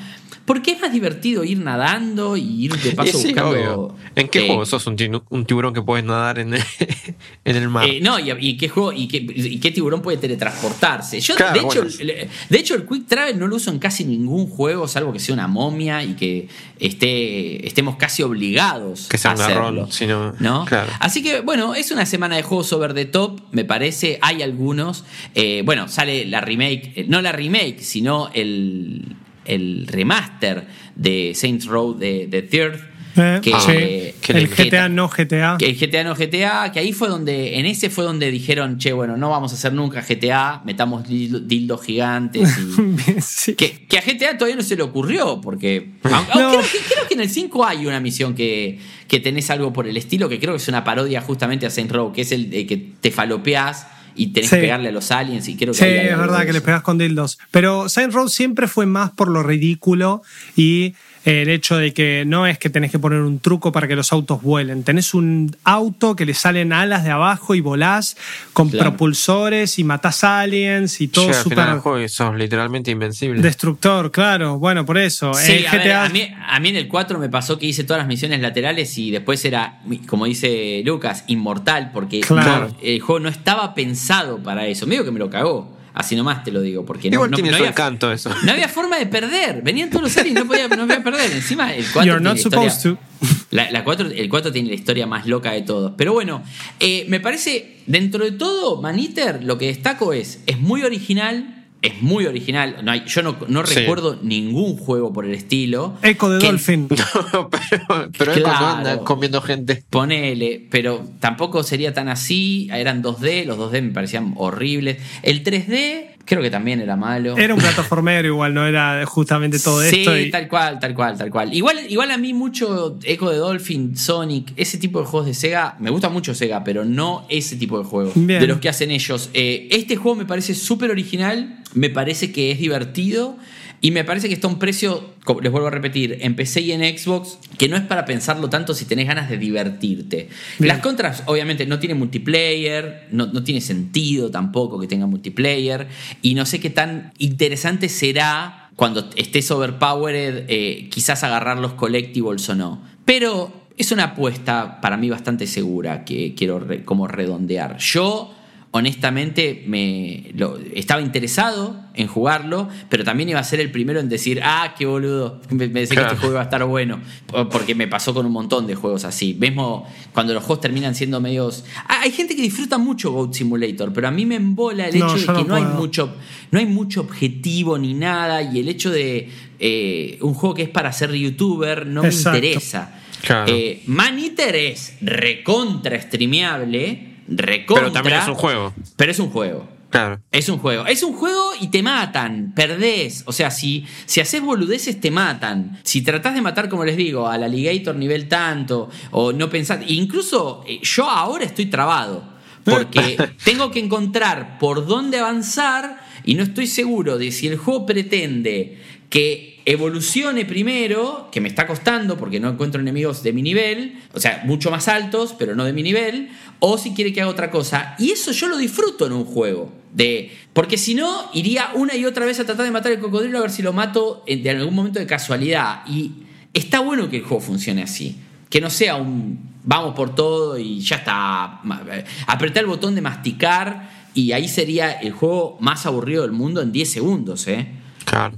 Porque es más divertido ir nadando y ir de [laughs] paso sí, buscando. obvio. ¿En qué eh, juego sos un, un tiburón que puedes nadar en, [laughs] en el mar? eh, no, y, y qué juego y qué, y qué tiburón puede teletransportarse. Yo, Claro, de, hecho, bueno. el- de hecho, el Quick Travel no lo uso en casi ningún juego, salvo que sea una momia y que esté, estemos casi obligados Que sea a un hacerlo. garrón, no- claro. Así que, bueno, es una semana de juegos over the top, me parece. Hay algunos. Eh, bueno, sale la remake, no la remake, sino el, el remaster de Saints Row de, de Third. Eh, que- sí. el. GTA no GTA. que el GTA no GTA, que ahí fue donde, en ese fue donde dijeron, che, bueno, no vamos a hacer nunca GTA, metamos dildo- dildos gigantes y. [laughs] Sí. que, que a GTA todavía no se le ocurrió, porque. aunque- No. creo, que, creo que en el 5 hay una misión que, que tenés algo por el estilo, que creo que es una parodia justamente a Saint Row, que es el de que te falopeás y tenés Sí. que pegarle a los aliens, y creo que Sí, es verdad que les pegas con dildos. Pero Saint Row siempre fue más por lo ridículo y el hecho de que no es que tenés que poner un truco para que los autos vuelen. Tenés un auto que le salen alas de abajo y volás con Claro. propulsores y matás aliens y todo Llega al final del súper juego y sos literalmente invencible. destructor, claro. Bueno, por eso. Sí, el a, ver, a mí, a mí en el 4 me pasó que hice todas las misiones laterales y después era, como dice Lucas, inmortal, porque Claro. no- el juego no estaba pensado para eso. Medio que me lo cagó. Así nomás te lo digo, porque no, Igual no- tiene no su había, encanto eso. no había forma de perder. Venían todos los aliens, no podía, no podía perder. Encima el 4 You're tiene not la historia- supposed to. la, la 4 el 4 tiene la historia más loca de todos. Pero bueno, eh, me parece, dentro de todo, Maniter, lo que destaco es, es muy original. Es muy original. No hay- yo no, no Sí. recuerdo ningún juego por el estilo. Echo de Que- Dolphin. [laughs] No, pero, pero Claro. anda comiendo gente. Ponele, pero tampoco sería tan así. Eran 2D, los 2D me parecían horribles. El 3D creo que también era malo. Era un plataformero igual, no era justamente todo sí, esto. y- tal cual, tal cual, tal cual. Igual, igual a mí mucho Echo de Dolphin, Sonic, ese tipo de juegos de Sega, me gusta mucho Sega, pero no ese tipo de juegos Bien. de los que hacen ellos. Eh, este juego me parece súper original, me parece que es divertido y me parece que está un precio, les vuelvo a repetir, en PC y en Xbox, que no es para pensarlo tanto si tenés ganas de divertirte. Bien. Las contras, obviamente, no tiene multiplayer, no, no tiene sentido tampoco que tenga multiplayer, y no sé qué tan interesante será cuando estés overpowered, eh, quizás agarrar los collectibles o no. Pero es una apuesta para mí bastante segura que quiero re- como redondear. Yo honestamente me lo- estaba interesado en jugarlo, pero también iba a ser el primero en decir, ah, qué boludo, me, me decía que este juego iba a estar bueno, Po- porque me pasó con un montón de juegos así. Mismo cuando los juegos terminan siendo medios... Ah, hay gente que disfruta mucho Goat Simulator, pero a mí me embola el No, hecho de que no no, hay mucho, no hay mucho objetivo ni nada, y el hecho de eh, un juego que es para ser youtuber no Exacto. me interesa. Claro. Eh, Man Eater es recontra streameable, recontra. Pero también es un juego. Pero es un juego. Claro. Es un juego. Es un juego y te matan, perdés. O sea, si, si haces boludeces, te matan. Si tratás de matar, como les digo, al alligator nivel tanto, o no pensás. Incluso eh, yo ahora estoy trabado. Porque [laughs] tengo que encontrar por dónde avanzar y no estoy seguro de si el juego pretende que evolucione primero, que me está costando porque no encuentro enemigos de mi nivel, o sea, mucho más altos, pero no de mi nivel, o si quiere que haga otra cosa. Y eso yo lo disfruto en un juego. De, porque si no, iría una y otra vez a tratar de matar el cocodrilo a ver si lo mato en, de algún momento de casualidad. Y está bueno que el juego funcione así. Que no sea un vamos por todo y ya está. Eh, Apretar el botón de masticar y ahí sería el juego más aburrido del mundo en 10 segundos, ¿eh?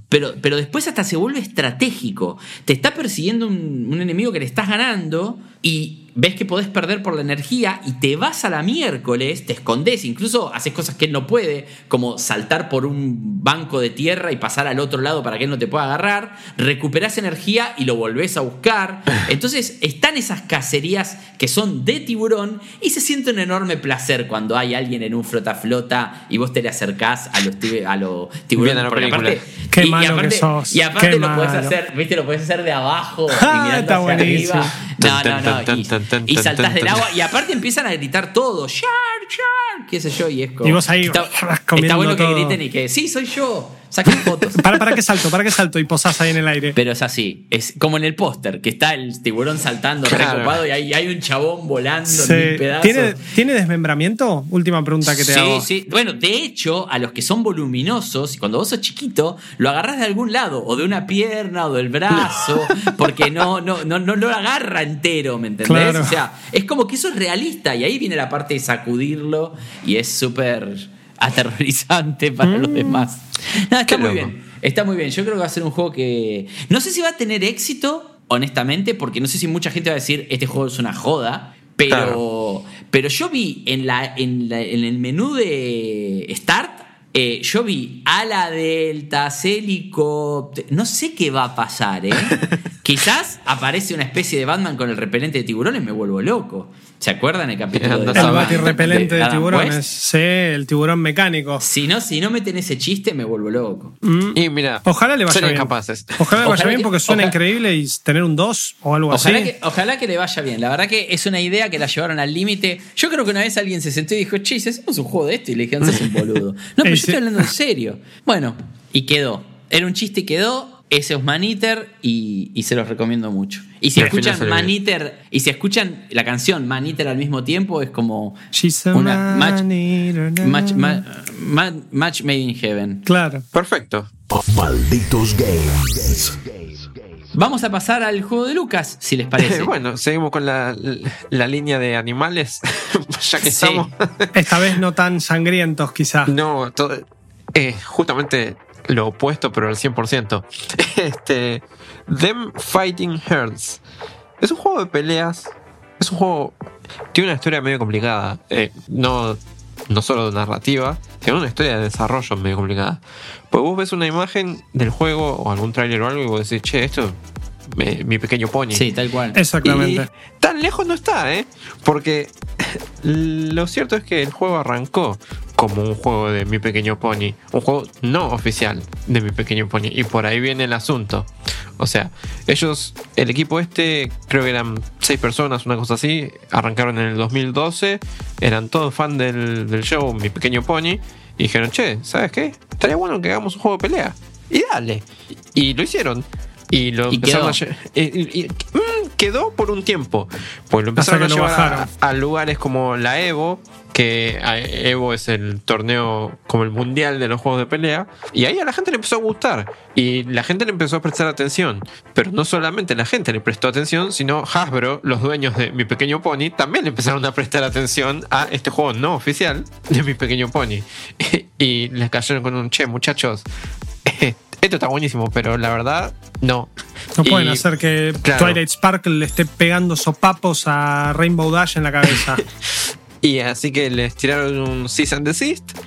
Pero, pero después hasta se vuelve estratégico. Te está persiguiendo un, un enemigo que le estás ganando y ves que podés perder por la energía y te vas a la miércoles, te escondes, incluso haces cosas que él no puede, como saltar por un banco de tierra y pasar al otro lado para que él no te pueda agarrar, recuperás energía y lo volvés a buscar. [laughs] Entonces están esas cacerías que son de tiburón y se siente un enorme placer cuando hay alguien en un flota-flota y vos te le acercás a los, a los tiburones. Porque aparte- Qué y- y, que aparte, sos, y aparte qué lo podés malo. hacer, viste, lo podés hacer de abajo [laughs] y Ah, mirando está hacia buenísimo. arriba. No, no, no. Y, y saltás del agua y aparte empiezan a gritar todo. ¡Shark, shark! ¿Qué sé yo? Y es como. Y vos ahí, Está, [laughs] comiendo está bueno que todo. griten y que sí, soy yo. Saquen fotos. ¿Para, ¿Para qué salto? ¿Para qué salto? Y posás ahí en el aire. Pero es así, es como en el póster, que está el tiburón saltando Claro. recopado y hay, hay un chabón volando Sí. en mil pedazos. ¿Tiene, ¿Tiene desmembramiento? Última pregunta que te sí, hago. sí. Bueno, de hecho, a los que son voluminosos, y cuando vos sos chiquito, lo agarrás de algún lado, o de una pierna, o del brazo, [laughs] porque no, no, no, no lo agarra entero, ¿me entendés? Claro. O sea, es como que eso es realista, y ahí viene la parte de sacudirlo, y es súper [laughs] aterrorizante para los demás. No, está Qué muy loco. bien. Está muy bien. Yo creo que va a ser un juego que. No sé si va a tener éxito, honestamente, porque no sé si mucha gente va a decir este juego es una joda. Pero, Claro. pero yo vi en, la, en, la- en el menú de Start, eh, yo vi ala delta, helicóptero. No sé qué va a pasar, ¿eh? [laughs] Quizás aparece una especie de Batman con el repelente de tiburones, me vuelvo loco. ¿Se acuerdan el capítulo de El batirrepelente de, tiburones. West? Sí, el tiburón mecánico. Si no, si no meten ese chiste, me vuelvo loco. Mm. Y mira, Ojalá le vaya bien. Ojalá le vaya Ojalá bien que- porque suena ojalá- increíble y tener un 2 o algo Ojalá así. que, ojalá que le vaya bien. La verdad que es una idea que la llevaron al límite. Yo creo que una vez alguien se sentó y dijo, che, si hacemos un juego de esto y le dijeron, sos un [laughs] boludo. No, pero yo estoy hablando en serio. Bueno, y quedó. Era un chiste y quedó. Ese es Maniter y, y se los recomiendo mucho. Y si escuchan. Maniter y si escuchan la canción Maniter al mismo tiempo, es como She's a una match, man eater, na, match, made in heaven. Claro. Perfecto. Malditos Games. Vamos a pasar al juego de Lucas, si les parece. [laughs] bueno, seguimos con la, la línea de animales. [laughs] ya que Sí. estamos. Esta vez no tan sangrientos, quizás. No, todo, eh, justamente lo opuesto, pero al 100%. [laughs] Este, Them Fighting Hearts. Es un juego de peleas. Es un juego. Tiene una historia medio complicada. Eh, no, no solo de narrativa, sino una historia de desarrollo medio complicada. Pues vos ves una imagen del juego o algún tráiler o algo y vos decís, che, esto es mi pequeño pony. Sí, tal cual. Exactamente. Y tan lejos no está, ¿eh? Porque [laughs] lo cierto es que el juego arrancó como un juego de Mi Pequeño Pony, un juego no oficial de Mi Pequeño Pony, y por ahí viene el asunto. O sea, ellos, el equipo este, creo que eran seis personas, una cosa así, arrancaron en el 2012, eran todos fan del, del show Mi Pequeño Pony, y dijeron, che, ¿sabes qué? Estaría bueno que hagamos un juego de pelea. Y dale. Y lo hicieron. Y lo Y empezaron quedó. a y- mm, quedó por un tiempo. Pues lo empezaron a llevar a, lugares como la Evo, que Evo es el torneo como el mundial de los juegos de pelea, y ahí a la gente le empezó a gustar, y la gente le empezó a prestar atención. Pero no solamente la gente le prestó atención, sino Hasbro, los dueños de Mi Pequeño Pony, también le empezaron a prestar atención a este juego no oficial de Mi Pequeño Pony. [laughs] y les cayeron con un che, muchachos. Esto está buenísimo, pero la verdad, no. No pueden hacer que claro. Twilight Sparkle le esté pegando sopapos a Rainbow Dash en la cabeza. [laughs] Y así que les tiraron un cease and desist.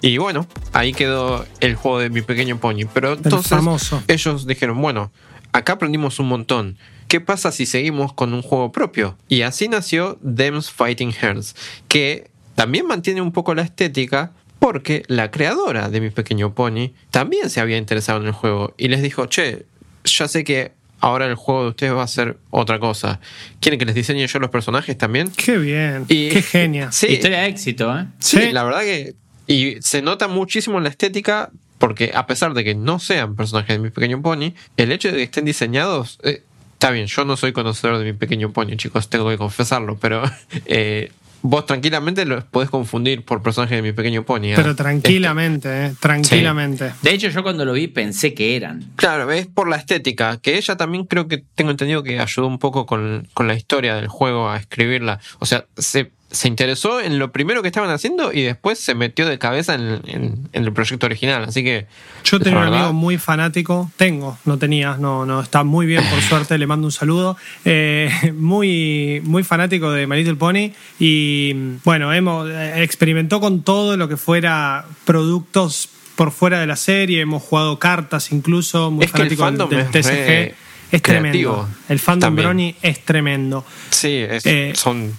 Y bueno, ahí quedó el juego de mi pequeño pony. Pero entonces famoso. ellos dijeron, bueno, acá aprendimos un montón. ¿Qué pasa si seguimos con un juego propio? Y así nació Them's Fighting Hearts, que también mantiene un poco la estética porque la creadora de mi pequeño pony también se había interesado en el juego y les dijo, che, ya sé que ahora el juego de ustedes va a ser otra cosa. ¿Quieren que les diseñe yo los personajes también? Qué bien. Y- Qué genia. [laughs] Sí, Historia de éxito, ¿eh? Sí, Sí. la verdad que. Y se nota muchísimo en la estética, porque a pesar de que no sean personajes de mi pequeño pony, el hecho de que estén diseñados. eh, está bien, yo no soy conocedor de mi pequeño pony, chicos, tengo que confesarlo, pero. [laughs] eh, Vos tranquilamente los podés confundir por personajes de mi pequeño pony. ¿eh? Pero tranquilamente, eh, tranquilamente. De hecho, yo cuando lo vi pensé que eran. Claro, es por la estética, que ella también creo que tengo entendido que ayudó un poco con, con la historia del juego a escribirla. O sea, se, se interesó en lo primero que estaban haciendo y después se metió de cabeza en, en- en el proyecto original. Así que. Yo tengo un verdad, amigo muy fanático, tengo, no tenía, no, no, está muy bien, por [laughs] suerte, le mando un saludo. Eh, [laughs] muy, muy fanático de My Little Pony y bueno, hemos, eh, experimentó con todo lo que fuera productos por fuera de la serie, hemos jugado cartas incluso, muy Es que el fanático del, TCG. re Es tremendo. creativo El fandom. Brony es tremendo. Sí, es- Eh, son.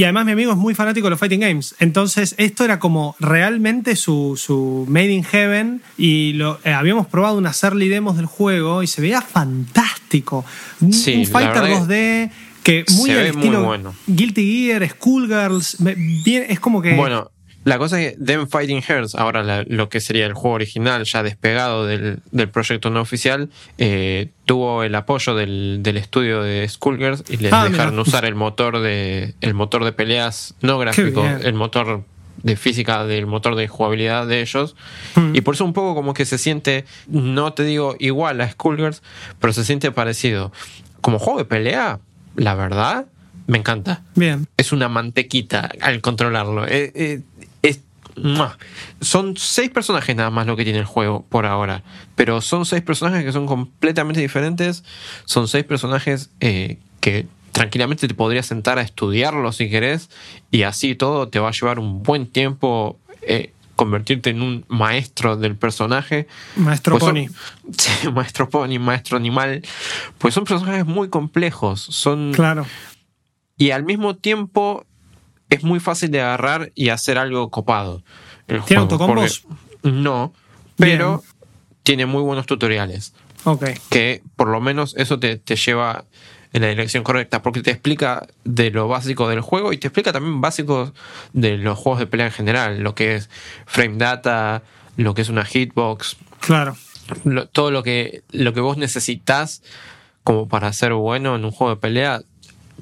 Y además mi amigo es muy fanático de los fighting games. Entonces esto era como realmente su, su Made in Heaven y lo, eh, habíamos probado unas early demos del juego y se veía fantástico. Un, Sí, un la fighter verdad 2D que muy se al ve muy estilo bueno. Guilty Gear, Schoolgirls. Bien, es como que... Bueno, la cosa es que Them Fighting Hearts, ahora la- lo que sería el juego original, ya despegado del, del proyecto no oficial, eh, tuvo el apoyo del, del estudio de Skullgirls y les Ah, dejaron mira. usar el motor de el motor de peleas no gráfico, el motor de física del motor de jugabilidad de ellos Mm. y por eso un poco como que se siente no te digo igual a Skullgirls pero se siente parecido como juego de pelea la verdad me encanta Bien. es una mantequita al controlarlo. Eh, eh, ¡mua! son seis personajes nada más lo que tiene el juego por ahora. Pero son seis personajes que son completamente diferentes. Son seis personajes eh, que tranquilamente te podrías sentar a estudiarlo si querés. Y así todo te va a llevar un buen tiempo. eh, convertirte en un maestro del personaje Maestro Pues son- Pony. [laughs] Sí, maestro pony, maestro animal. Pues son personajes muy complejos. Son Claro. y al mismo tiempo es muy fácil de agarrar y hacer algo copado. el ¿Tiene autocombos? No, pero tiene muy buenos tutoriales. Ok. Que por lo menos eso te, te lleva en la dirección correcta, porque te explica de lo básico del juego y te explica también básicos de los juegos de pelea en general, lo que es frame data, lo que es una hitbox, Claro. lo- todo lo que, lo que vos necesitas como para ser bueno en un juego de pelea,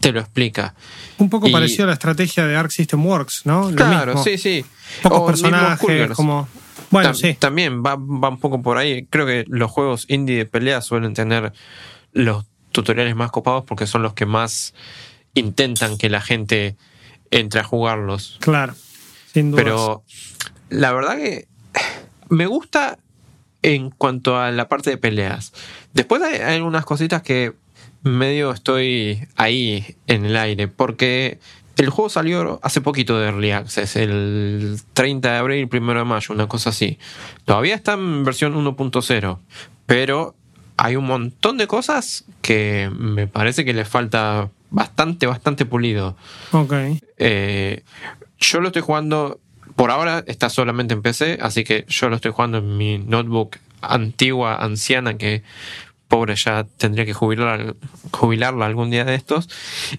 te lo explica. Un poco Y- parecido a la estrategia de Arc System Works, ¿no? Lo Claro, mismo. sí, sí. Pocos O personajes, como... Bueno, Tam- sí. También va, va un poco por ahí. Creo que los juegos indie de pelea suelen tener los tutoriales más copados porque son los que más intentan que la gente entre a jugarlos. Claro. Sin duda. Pero la verdad que me gusta en cuanto a la parte de peleas. Después hay, hay algunas cositas que medio estoy ahí en el aire, porque el juego salió hace poquito de Early Access, el 30 de abril, 1 de mayo, una cosa así. Todavía está en versión 1.0, pero hay un montón de cosas que me parece que le falta bastante, bastante pulido. Ok. Eh, yo lo estoy jugando, por ahora está solamente en PC, así que yo lo estoy jugando en mi notebook antigua, anciana, que pobre ya tendría que jubilar, jubilarla algún día de estos.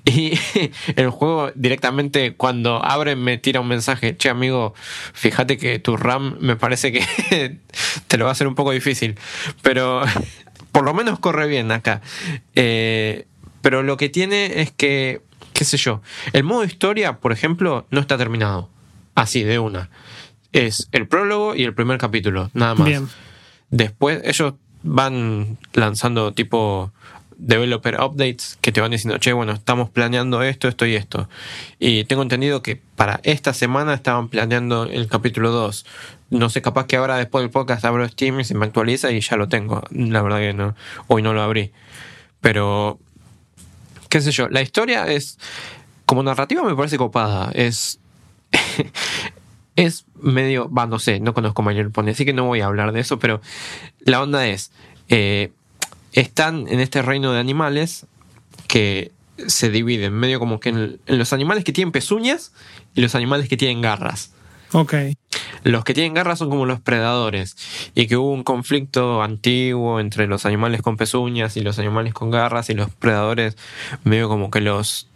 Y [laughs] el juego directamente cuando abre me tira un mensaje, che amigo, fíjate que tu RAM me parece que [laughs] te lo va a hacer un poco difícil, pero [laughs] por lo menos corre bien acá. Eh, pero lo que tiene es que, qué sé yo, el modo historia, por ejemplo, no está terminado. Así, de una. Es el prólogo y el primer capítulo, nada más. Bien. Después ellos van lanzando tipo developer updates que te van diciendo, che, bueno, estamos planeando esto, esto y esto. Y tengo entendido que para esta semana estaban planeando el capítulo 2. No sé, capaz que ahora después del podcast abro Steam y se me actualiza y ya lo tengo. La verdad que no. Hoy no lo abrí. Pero, qué sé yo, la historia es, como narrativa me parece copada. Es... [laughs] es medio, va, no sé, no conozco mayor Pony, así que no voy a hablar de eso, pero la onda es, eh, están en este reino de animales que se dividen medio como que en, en los animales que tienen pezuñas y los animales que tienen garras. Ok. Los que tienen garras son como los predadores y que hubo un conflicto antiguo entre los animales con pezuñas y los animales con garras y los predadores medio como que los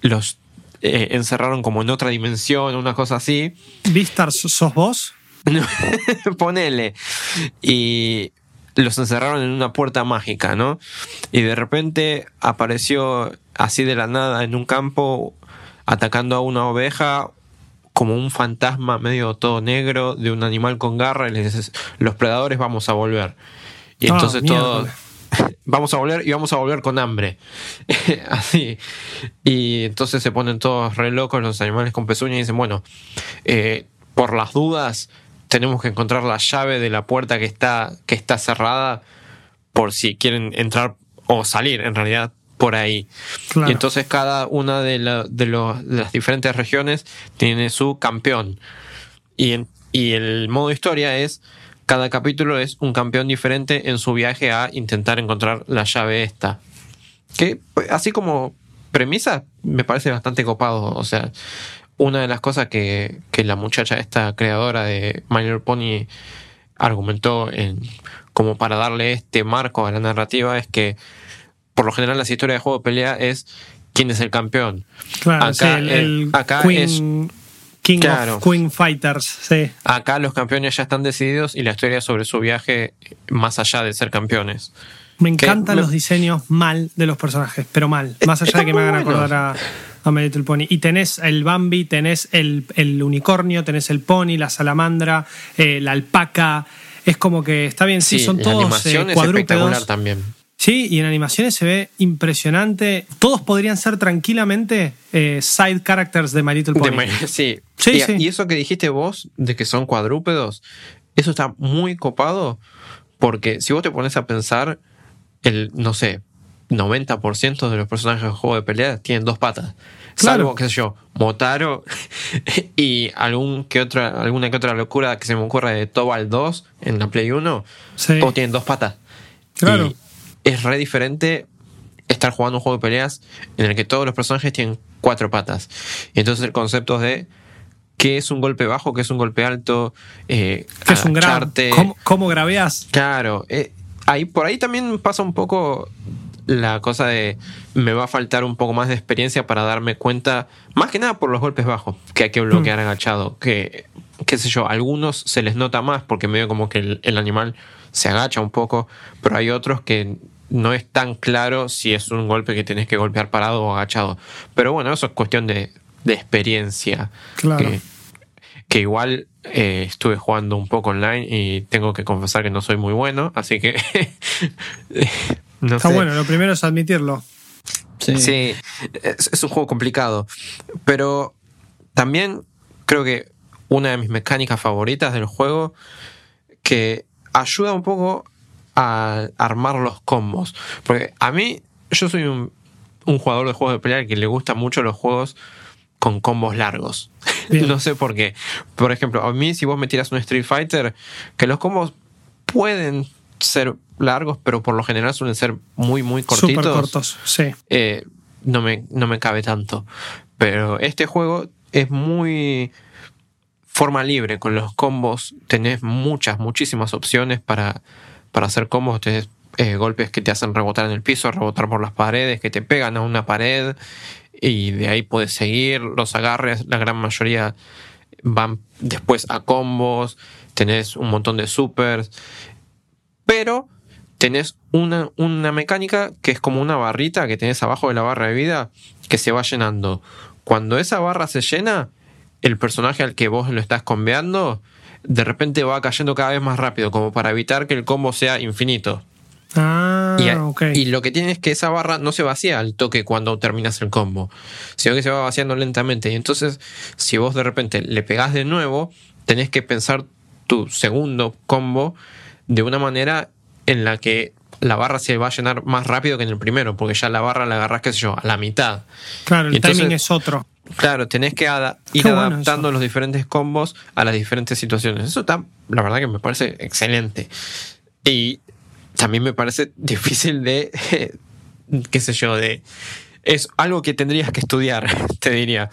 los eh, encerraron como en otra dimensión, una cosa así. Vistar, ¿sos vos? [laughs] Ponele. Y los encerraron en una puerta mágica, ¿no? Y de repente apareció así de la nada en un campo atacando a una oveja como un fantasma medio todo negro de un animal con garra y les dices, los predadores vamos a volver. Y Ah, entonces todos miércoles. [laughs] vamos a volver y vamos a volver con hambre. [laughs] Así. Y entonces se ponen todos re locos los animales con pezuña y dicen, bueno, eh, por las dudas tenemos que encontrar la llave de la puerta que está, que está cerrada por si quieren entrar o salir en realidad por ahí. Claro. Y entonces cada una de, la- de los- de las diferentes regiones tiene su campeón. Y, en- y el modo historia es, cada capítulo es un campeón diferente en su viaje a intentar encontrar la llave esta. Que pues, así como premisa me parece bastante copado. O sea, una de las cosas que, que la muchacha, esta creadora de Little Pony, argumentó en, como para darle este marco a la narrativa es que por lo general las historias de juego de pelea es quién es el campeón. Claro, Acá, sí, el, el acá Queen, King Claro. of Queen Fighters, sí. Acá los campeones ya están decididos y la historia sobre su viaje más allá de ser campeones. Me encantan me- los diseños mal de los personajes, pero mal. Más allá de que me hagan acordar a, a My Little Pony. Y tenés el Bambi, tenés el, el unicornio, tenés el pony, la salamandra, eh, la alpaca. Es como que está bien, sí, son la todos animación eh, es espectacular también. Sí, y en animaciones se ve impresionante. Todos podrían ser tranquilamente eh, side characters de My Little Pony. [laughs] sí. Sí, y, sí. y eso que dijiste vos, de que son cuadrúpedos, eso está muy copado, porque si vos te pones a pensar, el, no sé, 90% de los personajes de juego de pelea tienen dos patas. Claro. Salvo, qué sé yo, Motaro [laughs] y algún que otra, alguna que otra locura que se me ocurra de Tobal 2 en la Play 1, Sí. todos tienen dos patas. Claro. Y es re diferente estar jugando un juego de peleas en el que todos los personajes tienen cuatro patas. Y entonces el concepto de qué es un golpe bajo, qué es un golpe alto, eh, Que es un grab. ¿Cómo, cómo grabeás? Claro, eh, ahí, por ahí también pasa un poco la cosa de me va a faltar un poco más de experiencia para darme cuenta, más que nada por los golpes bajos, que hay que bloquear agachado, que qué sé yo, a algunos se les nota más porque medio como que el, el animal se agacha un poco, pero hay otros que no es tan claro si es un golpe que tenés que golpear parado o agachado. Pero bueno, eso es cuestión de, de experiencia. Claro. Que, que igual eh, estuve jugando un poco online y tengo que confesar que no soy muy bueno, así que [laughs] no Está sé. bueno, lo primero es admitirlo. Sí, es, es un juego complicado, pero también creo que una de mis mecánicas favoritas del juego que ayuda un poco a armar los combos, porque a mí yo soy un, un jugador de juegos de pelea que le gustan mucho los juegos con combos largos. [laughs] No sé por qué. Por ejemplo, a mí si vos me tiras un Street Fighter, que los combos pueden ser largos, pero por lo general suelen ser muy, muy cortitos. Cortos, sí. eh, no, me, no me cabe tanto. Pero este juego es muy forma libre con los combos. Tenés muchas, muchísimas opciones para, para hacer combos. Tenés eh, golpes que te hacen rebotar en el piso, rebotar por las paredes, que te pegan a una pared y de ahí puedes seguir. Los agarres, la gran mayoría van después a combos. Tenés un montón de supers. Pero tenés una, una mecánica que es como una barrita que tenés abajo de la barra de vida que se va llenando. Cuando esa barra se llena, el personaje al que vos lo estás combeando, de repente va cayendo cada vez más rápido, como para evitar que el combo sea infinito. Ah, Y, ok. y lo que tiene es que esa barra no se vacía al toque cuando terminas el combo, sino que se va vaciando lentamente. Y entonces, si vos de repente le pegás de nuevo, tenés que pensar tu segundo combo de una manera en la que la barra se va a llenar más rápido que en el primero, porque ya la barra la agarrás, qué sé yo, a la mitad. claro, el entonces- timing es otro. Claro, tenés que ada- ir Qué adaptando eso. los diferentes combos a las diferentes situaciones. Eso está, la verdad que me parece excelente. Y también me parece [laughs] difícil de, [laughs] qué sé yo, de... Es algo que tendrías que estudiar, [laughs] te diría.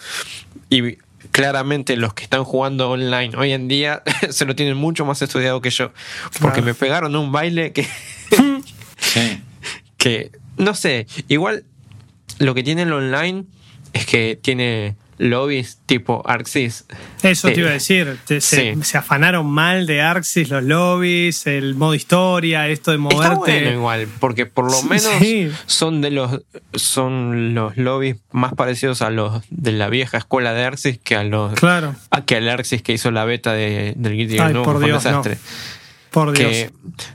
Y claramente los que están jugando online hoy en día se lo tienen mucho más estudiado que yo. Porque Claro. me pegaron un baile que, Sí. que, no sé, igual lo que tiene el online es que tiene lobbies tipo Arxis. Eso te Eh, iba a decir. te- se, sí. se afanaron mal de Arxis, los lobbies, el modo historia, esto de Está moverte. bueno igual, porque por lo menos sí. son de los son los lobbies más parecidos a los de la vieja escuela de Arxis que a los Claro, a que al Arxis que hizo la beta de, del Guilty Gear por Dios, no. desastre. por Dios. que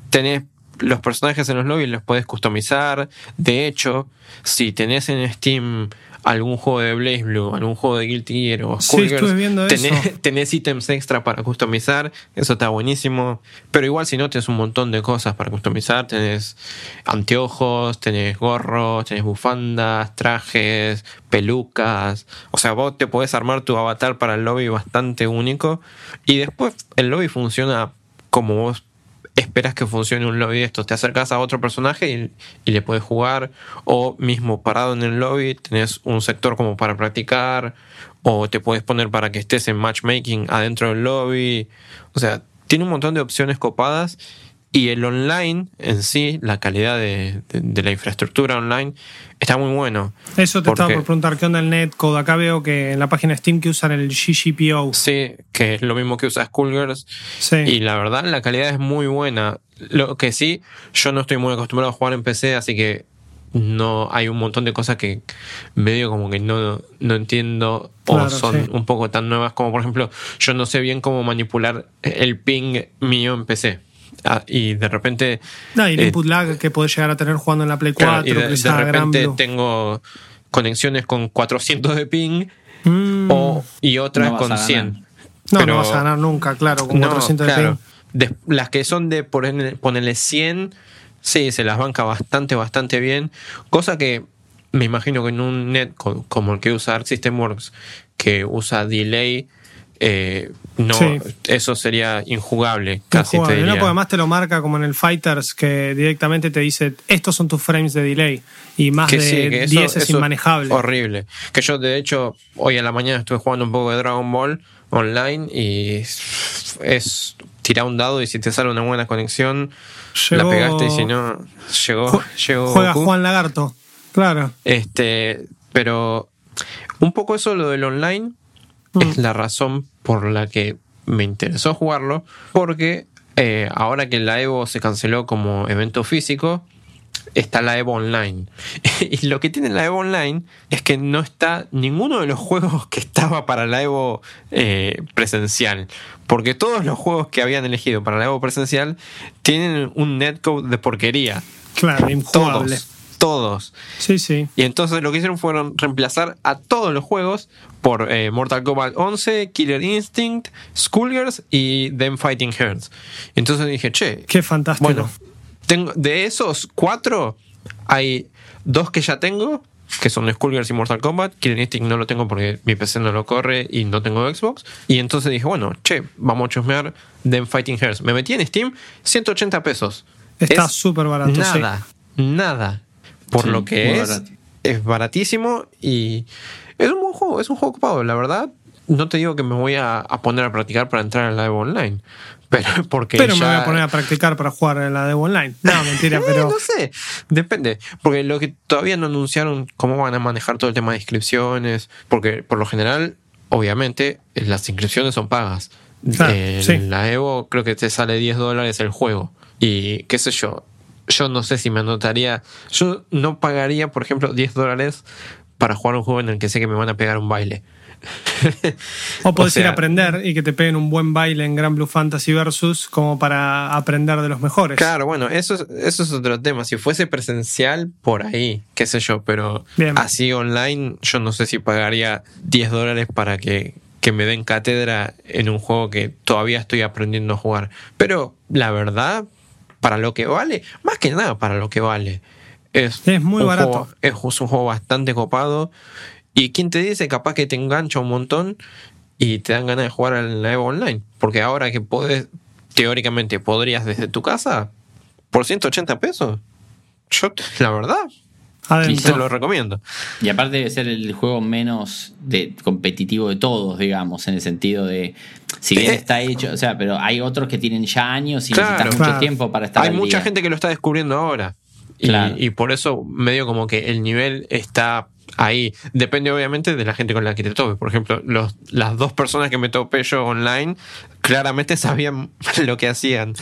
tenés los personajes en los lobbies los podés customizar. De hecho, si tenés en Steam algún juego de Blaze Blue, algún juego de Guilty Gear o Sí, estuve viendo tenés, eso. [laughs] tenés ítems extra para customizar, eso está buenísimo. Pero igual si no, tenés un montón de cosas para customizar. Tenés anteojos, tenés gorros, tenés bufandas, trajes, pelucas. O sea, vos te podés armar tu avatar para el lobby bastante único. Y después el lobby funciona como vos esperas que funcione un lobby de estos. Te acercas a otro personaje y, y le puedes jugar. O mismo parado en el lobby, tenés un sector como para practicar. O te puedes poner para que estés en matchmaking adentro del lobby. O sea, tiene un montón de opciones copadas. Y el online en sí, la calidad de, de- de la infraestructura online, está muy bueno. Eso te estaba por preguntar, ¿qué onda el netcode? Acá veo que en la página Steam que usan el GGPO. Sí, que es lo mismo que usa Skullgirls. Sí. Y la verdad, la calidad es muy buena. Lo que sí, yo no estoy muy acostumbrado a jugar en PC, así que no hay un montón de cosas que medio como que no, no entiendo o Claro, son sí. un poco tan nuevas como por ejemplo yo no sé bien cómo manipular el ping mío en PC Ah, y de repente No, y el eh, input lag que podés llegar a tener jugando en la Play 4, claro, y de, que de sea repente Gran tengo conexiones con 400 de ping Mm, o, y otras No con a 100 ganar. no, pero- no vas a ganar nunca, claro, con no, 400 de claro. ping. Las que son de ponerle, ponerle 100, sí, se las banca bastante, bastante bien. Cosa que me imagino que en un net co- como el que usa Arc System Works, que usa delay, eh, no, Sí. eso sería injugable, casi Injugable, te no, diría. porque además te lo marca como en el Fighters, que directamente te dice, estos son tus frames de delay. Y más Que de sí, que eso- 10 es inmanejable. Horrible. Que yo, de hecho, hoy a la mañana estuve jugando un poco de Dragon Ball online y es tirar un dado y si te sale una buena conexión, Llegó- la pegaste y si no, llegó, Jue- llegó Juega Goku. Juan Lagarto. Claro. Este, pero un poco eso lo del online Mm. es la razón por la que me interesó jugarlo, porque eh, ahora que la Evo se canceló como evento físico, está la Evo Online. [laughs] y lo que tiene la Evo Online es que no está ninguno de los juegos que estaba para la Evo eh, presencial. Porque todos los juegos que habían elegido para la Evo presencial tienen un netcode de porquería. Claro, injugable. Todos. Todos. Sí, sí. Y entonces lo que hicieron fueron reemplazar a todos los juegos por eh, Mortal Kombat 11, Killer Instinct, Skullgirls y Them Fighting Hearts. Entonces dije, che, Qué fantástico. bueno, tengo, de esos cuatro, hay dos que ya tengo, que son Skullgirls y Mortal Kombat. Killer Instinct no lo tengo porque mi PC no lo corre y no tengo Xbox. Y entonces dije, bueno, che, vamos a chusmear Them Fighting Hearts. Me metí en Steam, 180 pesos. Está Es súper barato, sí. Nada, nada. Por Sí, lo que es, barato. es baratísimo y es un buen juego, es un juego ocupado, la verdad. No te digo que me voy a, a poner a practicar para entrar en la Evo Online, [laughs] pero porque Pero me voy a poner a practicar para jugar en la Devo Online. No, [laughs] mentira, Eh, pero. no sé, depende. Porque lo que todavía no anunciaron cómo van a manejar todo el tema de inscripciones. Porque por lo general, obviamente, las inscripciones son pagas. Claro, En sí. la Evo creo que te sale 10 dólares el juego. Y qué sé yo. Yo no sé si me anotaría. Yo no pagaría, por ejemplo, 10 dólares para jugar un juego en el que sé que me van a pegar un baile. [laughs] O puedes ir sea, a aprender y que te peguen un buen baile en Gran Blue Fantasy Versus como para aprender de los mejores. Claro, bueno, eso es, eso es otro tema. Si fuese presencial, por ahí, qué sé yo, pero Bien. así online, yo no sé si pagaría 10 dólares para que, que me den cátedra en un juego que todavía estoy aprendiendo a jugar. Pero la verdad, para lo que vale, más que nada para lo que vale. Es, Es muy barato. juego- es un juego bastante copado. Y quien te dice, capaz que te engancha un montón y te dan ganas de jugar en la Evo Online. Porque ahora que podés, teóricamente podrías desde tu casa, por 180 pesos, yo, la verdad, te Adentro. lo recomiendo. Y aparte debe ser el juego menos de, competitivo de todos, digamos, en el sentido de, si bien Eh, está hecho, o sea, pero hay otros que tienen ya años y Claro. necesitan mucho Claro. tiempo para estar Hay al mucha día. gente que lo está descubriendo ahora. Y, Claro. y por eso medio como que el nivel está ahí. Depende obviamente de la gente con la que te tope. Por ejemplo, los, las dos personas que me topé yo online claramente [laughs] sabían lo que hacían.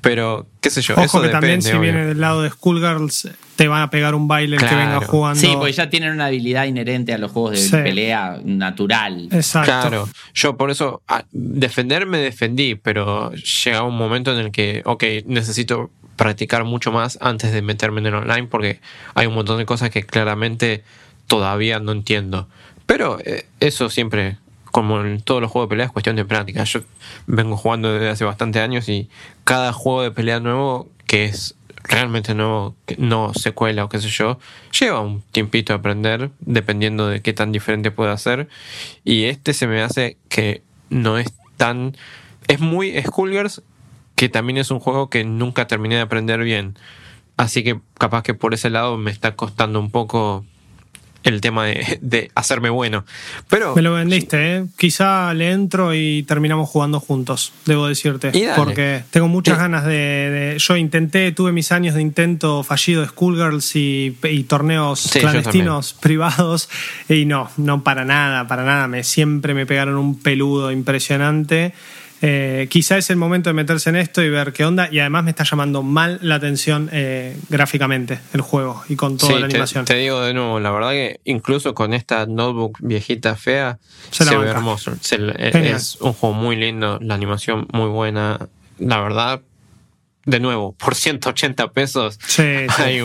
Pero, qué sé yo, Ojo eso que también si obvio. viene del lado de Schoolgirls te van a pegar un baile el que Claro. venga jugando. Sí, porque ya tienen una habilidad inherente a los juegos de Sí. pelea natural. Exacto. Claro, yo por eso a- defender me defendí, pero llega un momento en el que, ok, necesito practicar mucho más antes de meterme en el online porque hay un montón de cosas que claramente todavía no entiendo. Pero eh, eso siempre, como en todos los juegos de pelea, es cuestión de práctica. Yo vengo jugando desde hace bastante años y cada juego de pelea nuevo que es realmente nuevo, que no secuela o qué sé yo, lleva un tiempito a aprender dependiendo de qué tan diferente pueda ser. Y este se me hace que no es tan... Es muy Skullgirls, que también es un juego que nunca terminé de aprender bien. Así que capaz que por ese lado me está costando un poco el tema de, de hacerme bueno. Pero... Me lo vendiste, ¿eh? Quizá le entro y terminamos jugando juntos, debo decirte. Porque tengo muchas Y- ganas de, de- Yo intenté, tuve mis años de intento fallido de Schoolgirls y, y torneos Sí, clandestinos privados. Y no, no para nada, para nada. Me, siempre me pegaron un peludo impresionante. Eh, quizá es el momento de meterse en esto y ver qué onda. Y además me está llamando mal la atención eh, gráficamente el juego y con toda Sí, la animación. Te, digo de nuevo, la verdad que incluso con esta notebook viejita fea, Se ve hermoso. Se- eh, es un juego muy lindo, la animación muy buena. La verdad, de nuevo, por 180 pesos, Sí, [laughs] sí. hay-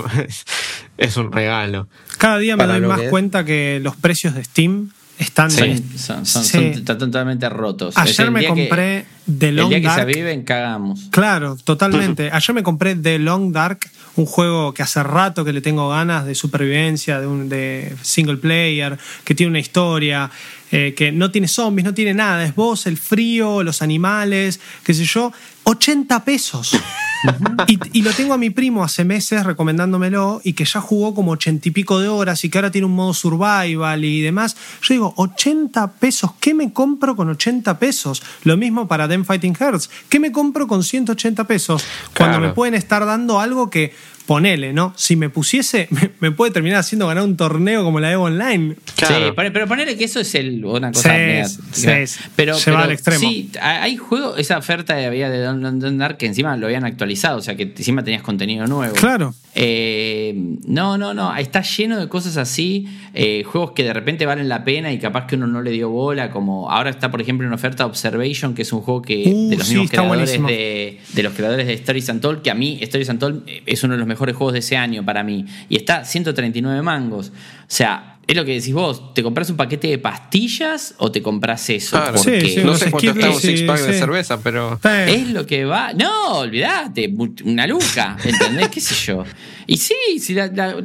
es un regalo. Cada día me Para doy más que cuenta que los precios de Steam están. Son, son- son- Sí. son totalmente rotos. Ayer el me día que- compré The El Long día que se Dark. aviven, cagamos. Claro, totalmente. Ayer me compré The Long Dark, un juego que hace rato que le tengo ganas de supervivencia, de, un, de single player, que tiene una historia, eh, que no tiene zombies, no tiene nada. Es vos, el frío, los animales, qué sé yo. 80 pesos. Y, y lo tengo a mi primo hace meses recomendándomelo y que ya jugó como ochenta y pico de horas y que ahora tiene un modo survival y demás. Yo digo, 80 pesos, ¿qué me compro con 80 pesos? Lo mismo para Them Fighting Hearts, ¿qué me compro con 180 pesos? Cuando Claro. me pueden estar dando algo que, ponele, ¿no? Si me pusiese, [laughs] me, me puede terminar haciendo ganar un torneo como la Evo Online. Claro. Sí, pero, ponerle que eso es el, una cosa Sí, media- sí, claro. sí. pero, Lleva pero al extremo. Sí, hay juegos, esa oferta de había de Don Don Don Dark que encima lo habían actualizado, o sea que encima tenías contenido nuevo. Claro. Eh, no, no, no, está lleno de cosas así, eh, juegos que de repente valen la pena y capaz que uno no le dio bola, como ahora está por ejemplo en oferta Observation, que es un juego que Uh, de los sí, mismos creadores de, de los creadores de Stories Untold, que a mí Stories Untold eh, es uno de los mejores juegos de ese año para mí, y está 139 mangos. O sea, es lo que decís vos, ¿te compras un paquete de pastillas o te compras eso? Claro. Sí, Porque sí, no sé cuánto está un six pack sí, de sí. cerveza, pero. Es lo que va. No, olvídate, mu- una luca, ¿entendés? ¿Qué sé yo? Y sí, si la- la-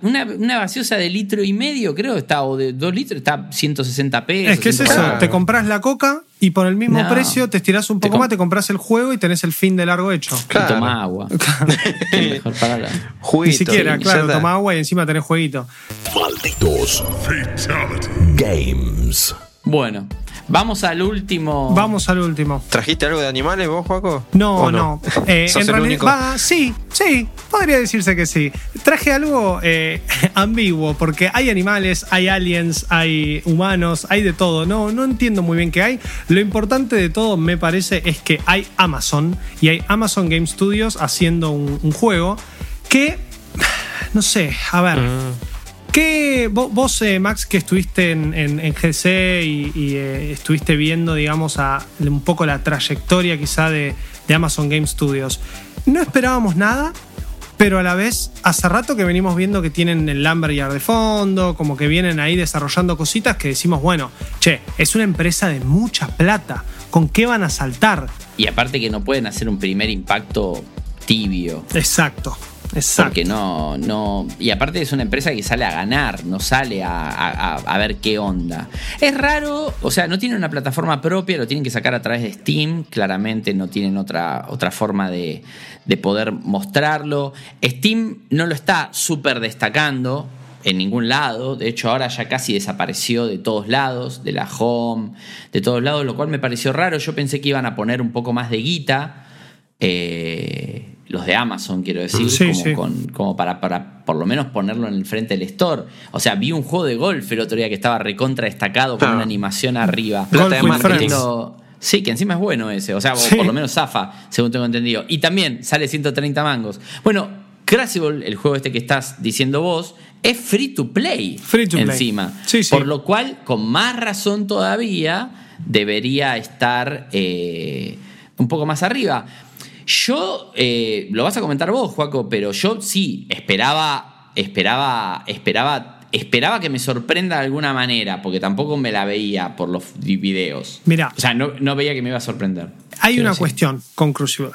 una, una gaseosa de litro y medio, creo, está, o de dos litros, está 160 pesos. Es que es eso, 140. te compras la coca y por el mismo No. precio te estirás un poco más, te compras el juego y tenés el fin de largo hecho. Y Claro. toma agua. [laughs] Mejor palabra. Ni Juguito, siquiera, claro, toma agua y encima tenés jueguito. Malditos Games. Bueno, vamos al último. Vamos al último. ¿Trajiste algo de animales vos, Juaco? No, ¿O no. [laughs] Eh, ¿Sos en el realidad, único? va, sí, sí, podría decirse que sí. Traje algo eh, [laughs] ambiguo, porque hay animales, hay aliens, hay humanos, hay de todo. No, no entiendo muy bien qué hay. Lo importante de todo, me parece, es que hay Amazon y hay Amazon Game Studios haciendo un, un juego que, [sighs] no sé, a ver. Mm. ¿Qué, vo- vos, eh, Max, que estuviste en, en- en GC y, y, eh, estuviste viendo, digamos, a, un poco la trayectoria quizá de, de Amazon Game Studios, no esperábamos nada, pero a la vez, hace rato que venimos viendo que tienen el Lumberyard de fondo, como que vienen ahí desarrollando cositas que decimos, bueno, che, es una empresa de mucha plata, ¿con qué van a saltar? Y aparte que no pueden hacer un primer impacto tibio. Exacto, exacto. Porque no, no. Y aparte es una empresa que sale a ganar, no sale a, a- ver qué onda. Es raro, o sea, no tienen una plataforma propia, lo tienen que sacar a través de Steam. Claramente no tienen otra, otra forma de, de poder mostrarlo. Steam no lo está súper destacando en ningún lado. De hecho, ahora ya casi desapareció de todos lados, de la home, de todos lados, lo cual me pareció raro. Yo pensé que iban a poner un poco más de guita. eh, los de Amazon, quiero decir, Sí, como, sí. con- como para, para por lo menos ponerlo en el frente del store. O sea, vi un juego de golf el otro día que estaba recontra destacado con Ah. una animación arriba. Plata de Sí, que encima es bueno ese. O sea, Sí. por lo menos zafa, según tengo entendido. Y también sale 130 mangos. Bueno, Crucible, el juego este que estás diciendo vos, es free to play. Free to play. encima. Sí, sí. Por lo cual, con más razón todavía, debería estar eh, un poco más arriba. Yo, eh, lo vas a comentar vos, Juaco, pero yo sí esperaba, esperaba, esperaba, esperaba que me sorprenda de alguna manera, porque tampoco me la veía por los videos. Mirá. O sea, no, no veía que me iba a sorprender. Hay una cuestión con Crucible.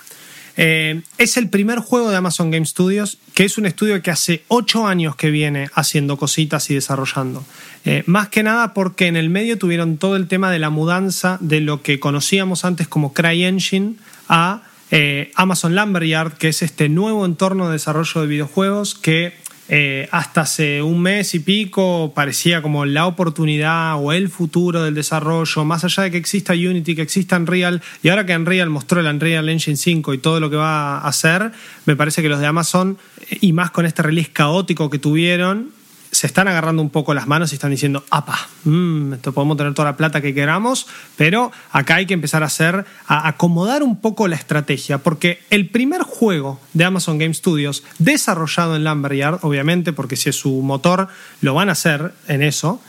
Eh, es el primer juego de Amazon Game Studios, que es un estudio que hace ocho años que viene haciendo cositas y desarrollando. Eh, más que nada porque en el medio tuvieron todo el tema de la mudanza de lo que conocíamos antes como CryEngine a eh, Amazon Lumberyard, que es este nuevo entorno de desarrollo de videojuegos que eh, hasta hace un mes y pico parecía como la oportunidad o el futuro del desarrollo, más allá de que exista Unity, que exista Unreal, y ahora que Unreal mostró el Unreal Engine 5 y todo lo que va a hacer, me parece que los de Amazon, eh, y más con este release caótico que tuvieron, se están agarrando un poco las manos y están diciendo, apa, mm, esto podemos tener toda la plata que queramos, pero acá hay que empezar a hacer, a acomodar un poco la estrategia, porque el primer juego de Amazon Game Studios, desarrollado en Lumberyard, obviamente, porque si es su motor, lo van a hacer en eso,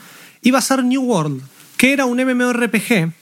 iba a ser New World, que era un MMORPG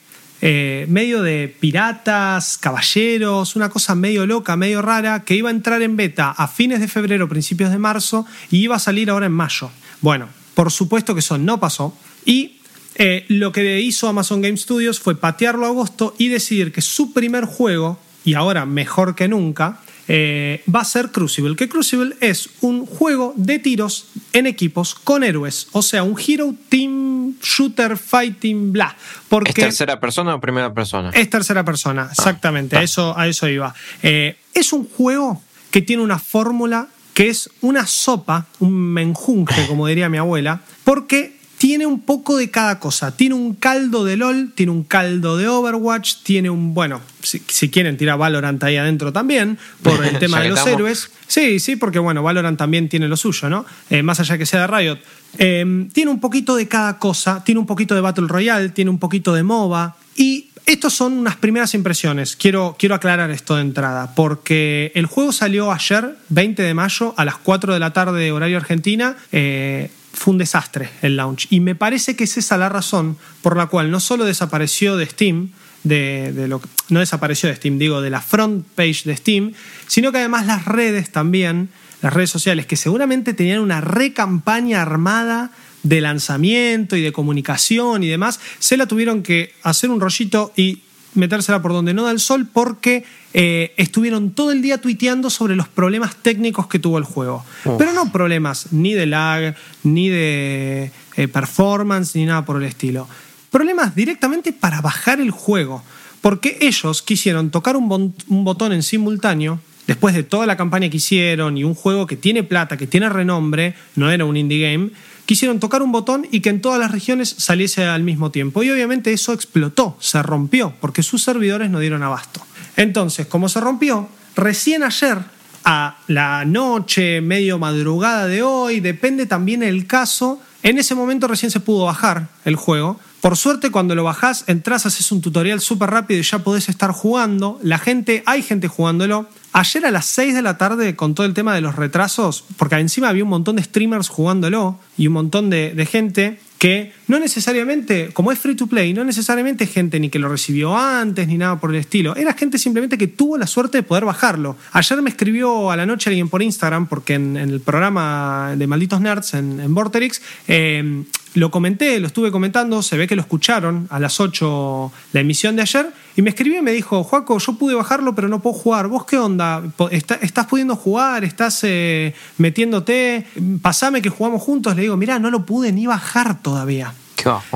eh, medio de piratas, caballeros, una cosa medio loca, medio rara, que iba a entrar en beta a fines de febrero, principios de marzo, y iba a salir ahora en mayo. Bueno, por supuesto que eso no pasó, y eh, lo que hizo Amazon Game Studios fue patearlo a agosto y decidir que su primer juego, y ahora mejor que nunca, eh, va a ser Crucible. Que Crucible es un juego de tiros en equipos con héroes. O sea, un hero, team, shooter, fighting, bla. Porque ¿Es tercera persona o primera persona? es tercera persona, exactamente. Ah, a, eso, a eso iba. Eh, es un juego que tiene una fórmula que es una sopa, un menjunje, como diría mi abuela, porque tiene un poco de cada cosa. Tiene un caldo de LOL, tiene un caldo de Overwatch, tiene un. Bueno, si, si quieren tirar Valorant ahí adentro también, por el [laughs] tema de los estamos. héroes. Sí, sí, porque bueno, Valorant también tiene lo suyo, ¿no? Eh, más allá que sea de Riot. Eh, tiene un poquito de cada cosa, tiene un poquito de Battle Royale, tiene un poquito de MOBA. Y estos son unas primeras impresiones. Quiero, quiero aclarar esto de entrada, porque el juego salió ayer, 20 de mayo, a las 4 de la tarde, horario Argentina. Eh, fue un desastre el launch. Y me parece que es esa la razón por la cual no solo desapareció de Steam, de, de lo no desapareció de Steam, digo, de la front page de Steam, sino que además las redes también, las redes sociales, que seguramente tenían una recampaña armada de lanzamiento y de comunicación y demás, se la tuvieron que hacer un rollito y metérsela por donde no da el sol porque eh, estuvieron todo el día tuiteando sobre los problemas técnicos que tuvo el juego. Pero no problemas ni de lag, ni de eh, performance, ni nada por el estilo. Problemas directamente para bajar el juego. Porque ellos quisieron tocar un, bon- un botón en simultáneo, después de toda la campaña que hicieron y un juego que tiene plata, que tiene renombre, no era un indie game, quisieron tocar un botón y que en todas las regiones saliese al mismo tiempo. Y obviamente eso explotó, se rompió, porque sus servidores no dieron abasto. Entonces, como se rompió, recién ayer, a la noche, medio madrugada de hoy, depende también el caso, En ese momento recién se pudo bajar el juego. Por suerte, cuando lo bajás, entras, haces un tutorial súper rápido y ya podés estar jugando. La gente, hay gente jugándolo. Ayer a las 6 de la tarde, con todo el tema de los retrasos, porque encima había un montón de streamers jugándolo y un montón de, de gente que no necesariamente, como es free to play, no necesariamente gente ni que lo recibió antes ni nada por el estilo. Era gente simplemente que tuvo la suerte de poder bajarlo. Ayer me escribió a la noche alguien por Instagram, porque en, el programa de Malditos Nerds en, en Vorterix, eh, lo comenté, lo estuve comentando, se ve que lo escucharon a las 8 la emisión de ayer, y me escribió y me dijo, Juaco, yo pude bajarlo, pero no puedo jugar. ¿Vos qué onda? ¿Está- ¿Estás pudiendo jugar? ¿Estás eh, metiéndote? Pasame que jugamos juntos. Le digo, mirá, no lo pude ni bajar todavía.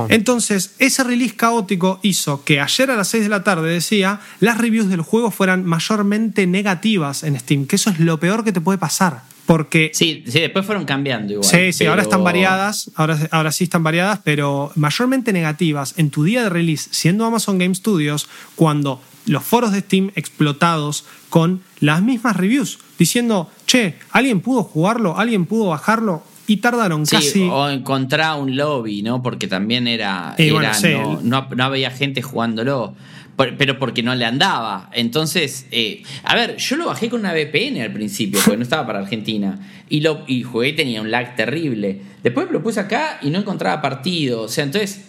Entonces, ese release caótico hizo que ayer a las 6 de la tarde decía, las reviews del juego fueran mayormente negativas en Steam, que eso es lo peor que te puede pasar. Porque Sí, sí, después fueron cambiando igual. Sí, sí, ahora están variadas, ahora, ahora sí están variadas, pero mayormente negativas en tu día de release, siendo Amazon Game Studios, cuando los foros de Steam explotados con las mismas reviews, diciendo, che, ¿alguien pudo jugarlo? ¿Alguien pudo bajarlo? Y tardaron Sí, casi... o encontrar un lobby, ¿no? Porque también era. Y era- bueno, sí. no, no- no había gente jugándolo. Pero porque no le andaba. Entonces, eh, a ver, yo lo bajé con una VPN al principio, porque no estaba para Argentina. Y, lo, y jugué y tenía un lag terrible. Después lo puse acá y no encontraba partido. O sea, entonces,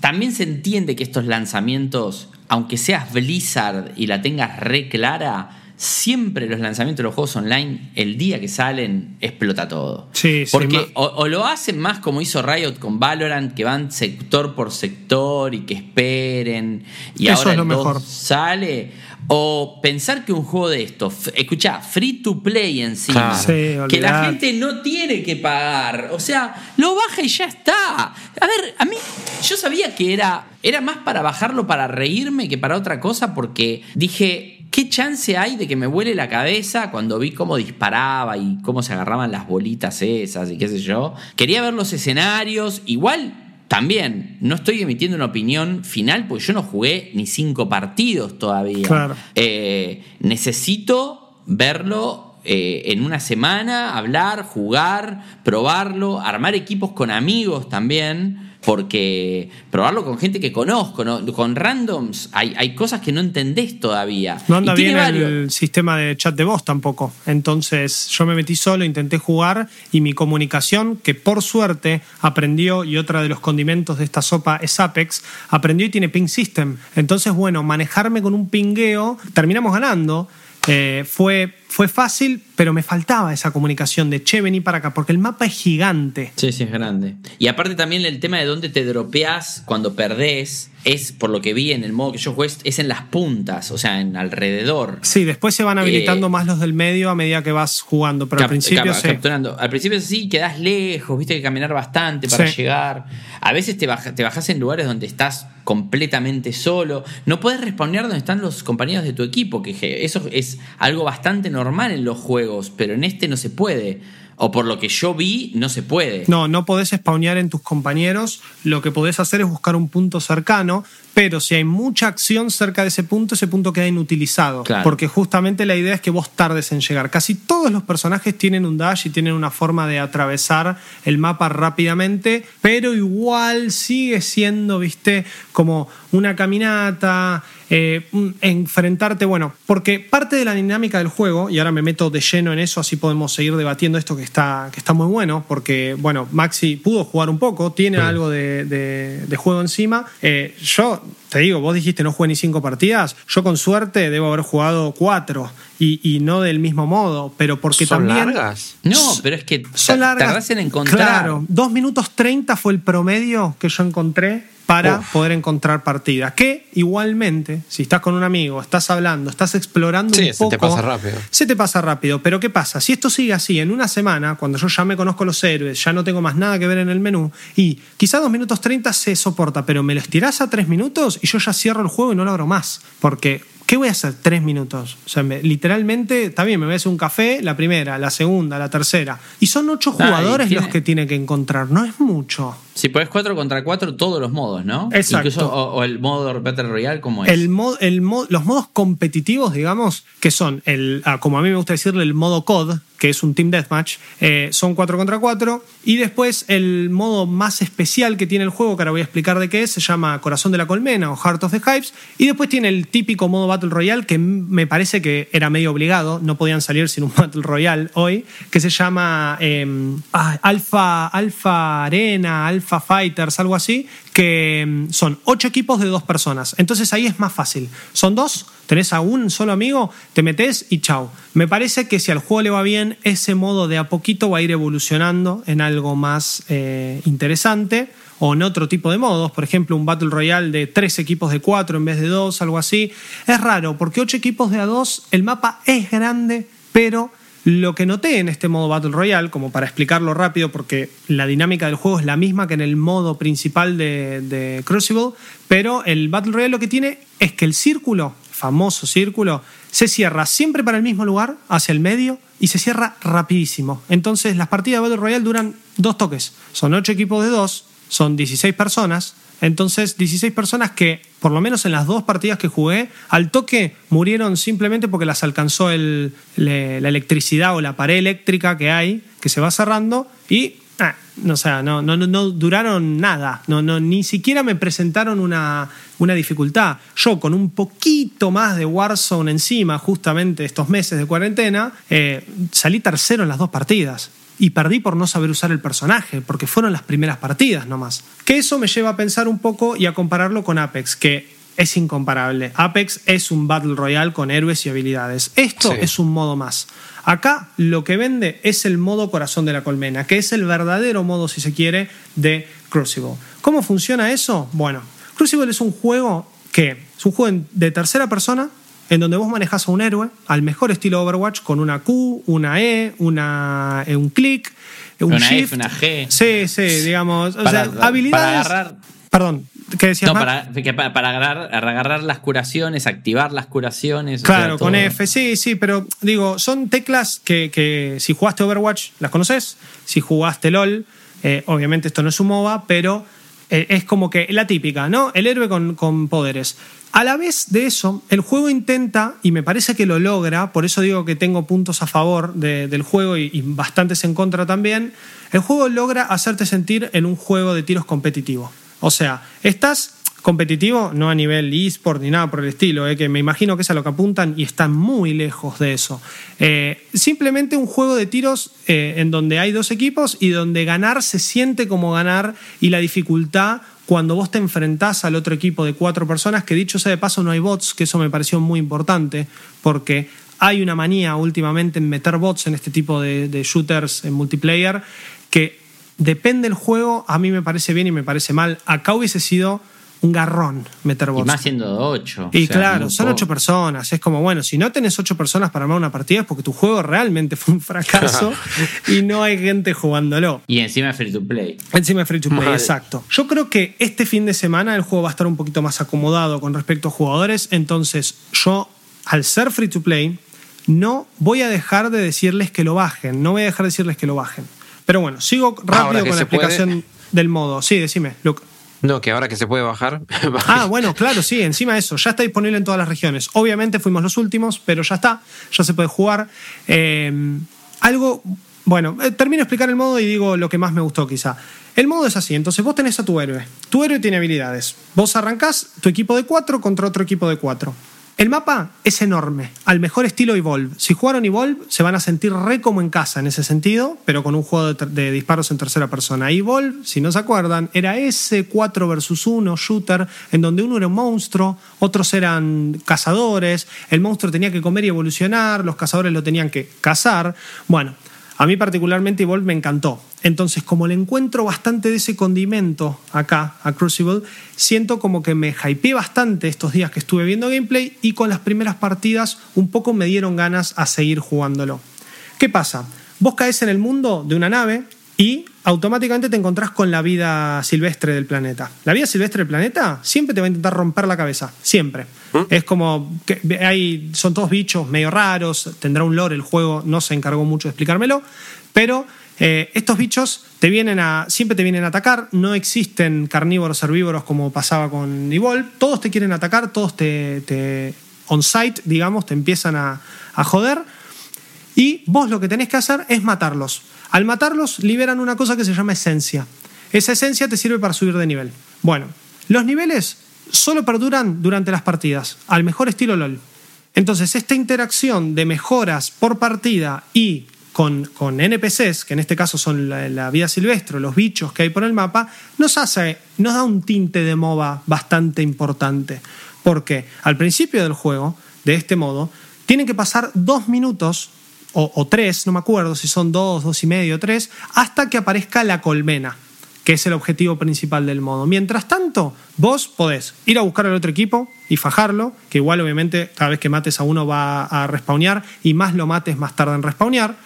también se entiende que estos lanzamientos, aunque seas Blizzard y la tengas re clara, siempre los lanzamientos de los juegos online, el día que salen, explota todo. Sí, sí, Porque ma- o, o lo hacen más como hizo Riot con Valorant, que van sector por sector y que esperen y Eso ahora es lo el 2 mejor. sale. O pensar que un juego de esto, f- escuchá, free to play encima. Sí, que la gente no tiene que pagar. O sea, lo baja y ya está. A ver, a mí, yo sabía que era, era más para bajarlo para reírme que para otra cosa, porque dije. ¿Qué chance hay de que me vuele la cabeza cuando vi cómo disparaba y cómo se agarraban las bolitas esas y qué sé yo? Quería ver los escenarios. Igual, también, no estoy emitiendo una opinión final porque yo no jugué ni cinco partidos todavía. Claro. Eh, necesito verlo eh, en una semana, hablar, jugar, probarlo, armar equipos con amigos también, porque probarlo con gente que conozco, ¿no? con randoms, hay, hay cosas que no entendés todavía. No anda Y bien varios- el sistema de chat de voz tampoco. Entonces yo me metí solo, intenté jugar y mi comunicación, que por suerte aprendió, y otra de los condimentos de esta sopa es Apex, aprendió y tiene ping system. Entonces, bueno, manejarme con un pingueo, terminamos ganando. Eh, fue, fue fácil, pero me faltaba esa comunicación de che, vení para acá, porque el mapa es gigante. Sí, sí, es grande. Y aparte también el tema de dónde te dropeás cuando perdés, es, por lo que vi en el modo que yo jugué, es en las puntas, o sea, en alrededor. Sí, después se van habilitando Eh, más los del medio a medida que vas jugando, pero al principio cap- sí. capturando. Al principio sí, quedás lejos, viste que caminar bastante para Sí. llegar. A veces te, baja- te bajás en lugares donde estás completamente solo. No puedes responder donde están los compañeros de tu equipo, que eso es algo bastante normal en los juegos, pero en este no se puede. O por lo que yo vi, no se puede. No, no podés spawnear en tus compañeros. Lo que podés hacer es buscar un punto cercano, pero si hay mucha acción cerca de ese punto, ese punto queda inutilizado. Claro. Porque justamente la idea es que vos tardes en llegar. Casi todos los personajes tienen un dash y tienen una forma de atravesar el mapa rápidamente, pero igual sigue siendo, viste, como una caminata, eh, enfrentarte, bueno, porque parte de la dinámica del juego, y ahora me meto de lleno en eso, así podemos seguir debatiendo esto que está, que está muy bueno, porque, bueno, Maxi pudo jugar un poco, tiene algo de, de- de juego encima. Eh, yo, te digo, vos dijiste no jugué ni cinco partidas, yo con suerte debo haber jugado cuatro, y, y no del mismo modo, pero porque ¿Son también... largas? No, pero es que Son largas. tardás en encontrar. Claro, 2 minutos 30 fue el promedio que yo encontré para Uf. poder encontrar partidas. Que igualmente, si estás con un amigo, estás hablando, estás explorando Sí, un se poco. te pasa rápido. Se te pasa rápido. Pero ¿qué pasa? Si esto sigue así en una semana, cuando yo ya me conozco los héroes, ya no tengo más nada que ver en el menú, y quizá 2 minutos 30 se soporta, pero me lo estirás a 3 minutos y yo ya cierro el juego y no lo abro más. Porque. ¿Qué voy a hacer? Tres minutos. O sea, me- literalmente, está bien, me voy a hacer un café, la primera, la segunda, la tercera. Y son ocho Ah, jugadores tiene- los que tiene que encontrar. No es mucho. Si podés 4 contra 4, todos los modos, ¿no? Exacto. Incluso, o, o el modo Battle Royale, como es. El mo- el mo- los modos competitivos, digamos, que son, el, ah, como a mí me gusta decirle, el modo COD, que es un Team Deathmatch. Eh, son 4 contra 4. Y después el modo más especial que tiene el juego, que ahora voy a explicar de qué es, se llama Corazón de la Colmena o Heart of the Hives. Y después tiene el típico modo Battle Royale, que me parece que era medio obligado, no podían salir sin un [laughs] Battle Royale hoy, que se llama eh, Alpha, Alpha Arena, Alpha Fighters, algo así, que mm, son 8 equipos de dos personas. Entonces ahí es más fácil. Son dos, tenés a un solo amigo, te metes y chau. Me parece que si al juego le va bien, ese modo de a poquito va a ir evolucionando en algo más eh, interesante o en otro tipo de modos, por ejemplo, un Battle Royale de tres equipos de cuatro en vez de dos, algo así. Es raro, porque ocho equipos de a dos, el mapa es grande, pero lo que noté en este modo Battle Royale, como para explicarlo rápido, porque la dinámica del juego es la misma que en el modo principal de, de Crucible, pero el Battle Royale lo que tiene es que el círculo, famoso círculo, se cierra siempre para el mismo lugar, hacia el medio, y se cierra rapidísimo. Entonces las partidas de Battle Royale duran dos toques. Son ocho equipos de dos, son 16 personas. Entonces 16 personas que, por lo menos en las dos partidas que jugué, al toque murieron simplemente porque las alcanzó el, la electricidad o la pared eléctrica que hay, que se va cerrando, y Ah, sea, no, no, no duraron nada. No, no, ni siquiera me presentaron una, una dificultad. Yo, con un poquito más de Warzone encima, justamente estos meses de cuarentena, eh, salí tercero en las dos partidas. Y perdí por no saber usar el personaje, porque fueron las primeras partidas nomás. Que eso me lleva a pensar un poco y a compararlo con Apex, que es incomparable. Apex es un Battle Royale con héroes y habilidades. Esto Sí. es un modo más. Acá lo que vende es el modo corazón de la colmena, que es el verdadero modo, si se quiere, de Crucible. ¿Cómo funciona eso? Bueno, Crucible es un juego que es un juego de tercera persona en donde vos manejas a un héroe al mejor estilo Overwatch con una Q, una E, una, eh, un clic, un Una F, shift. una G. Sí, sí, digamos. o Para- sea, para habilidades. agarrar- Perdón, ¿qué decías, No, para, que para agarrar, agarrar las curaciones, activar las curaciones. o sea, Claro, con. F, sí, sí, pero digo, son teclas que, que si jugaste Overwatch las conoces, si jugaste LOL, eh, obviamente esto no es un MOBA, pero eh, es como que la típica, ¿no? El héroe con, con poderes. A la vez de eso, el juego intenta, y me parece que lo logra, por eso digo que tengo puntos a favor de- del juego y, y bastantes en contra también, el juego logra hacerte sentir en un juego de tiros competitivo. O sea, estás competitivo, no a nivel eSport ni nada por el estilo, eh, que me imagino que es a lo que apuntan y están muy lejos de eso. Eh, simplemente un juego de tiros eh, en donde hay dos equipos y donde ganar se siente como ganar y la dificultad cuando vos te enfrentás al otro equipo de cuatro personas, que dicho sea de paso no hay bots, que eso me pareció muy importante, porque hay una manía últimamente en meter bots en este tipo de, shooters en multiplayer, que depende del juego, a mí me parece bien y me parece mal. Acá hubiese sido un garrón meter Y bots. más siendo ocho. Y o sea, claro, son ocho personas. Es como, bueno, si no tenés ocho personas para armar una partida es porque tu juego realmente fue un fracaso [laughs] y no hay gente jugándolo. Y encima free to play. Encima de free to play, Madre. exacto. Yo creo que este fin de semana el juego va a estar un poquito más acomodado con respecto a jugadores. Entonces, yo, al ser free to play, no voy a dejar de decirles que lo bajen. No voy a dejar de decirles que lo bajen. Pero bueno, sigo rápido con la se puede. explicación del modo. Sí, decime, Luke. No, que ahora que se puede bajar. [laughs] Ah, bueno, claro, sí, encima de eso, ya está disponible en todas las regiones. Obviamente fuimos los últimos, pero ya está, ya se puede jugar. Eh, algo, bueno, eh, termino de explicar el modo y digo lo que más me gustó quizá. El modo es así, entonces vos tenés a tu héroe. Tu héroe tiene habilidades. Vos arrancás tu equipo de cuatro contra otro equipo de cuatro. El mapa es enorme, al mejor estilo Evolve. Si jugaron Evolve, se van a sentir re como en casa en ese sentido, pero con un juego de, disparos en tercera persona. Evolve, si no se acuerdan, era ese 4 versus 1 shooter, en donde uno era un monstruo, otros eran cazadores, el monstruo tenía que comer y evolucionar, los cazadores lo tenían que cazar. Bueno, a mí particularmente Evolve me encantó. Entonces, como le encuentro bastante de ese condimento acá, a Crucible, siento como que me hypeé bastante estos días que estuve viendo gameplay y con las primeras partidas un poco me dieron ganas a seguir jugándolo. ¿Qué pasa? Vos caes en el mundo de una nave y automáticamente te encontrás con la vida silvestre del planeta. La vida silvestre del planeta siempre te va a intentar romper la cabeza, siempre. Es como que hay, son todos bichos medio raros, tendrá un lore el juego, no se encargó mucho de explicármelo, pero eh, estos bichos te vienen a, siempre te vienen a atacar, no existen carnívoros herbívoros como pasaba con Evolve, todos te quieren atacar, todos te, te on-site, digamos, te empiezan a, a joder. Y vos lo que tenés que hacer es matarlos. Al matarlos liberan una cosa que se llama esencia. Esa esencia te sirve para subir de nivel. Bueno, los niveles solo perduran durante las partidas, al mejor estilo LOL. Entonces, esta interacción de mejoras por partida y con, con NPCs, que en este caso son la, vida silvestre, los bichos que hay por el mapa, nos hace, nos da un tinte de MOBA bastante importante. Porque al principio del juego, de este modo, tienen que pasar dos minutos o, tres, no me acuerdo si son dos, dos y medio, tres, hasta que aparezca la colmena, que es el objetivo principal del modo. Mientras tanto, vos podés ir a buscar al otro equipo y fajarlo, que igual obviamente cada vez que mates a uno va a respawnear y más lo mates más tarde en respawnear.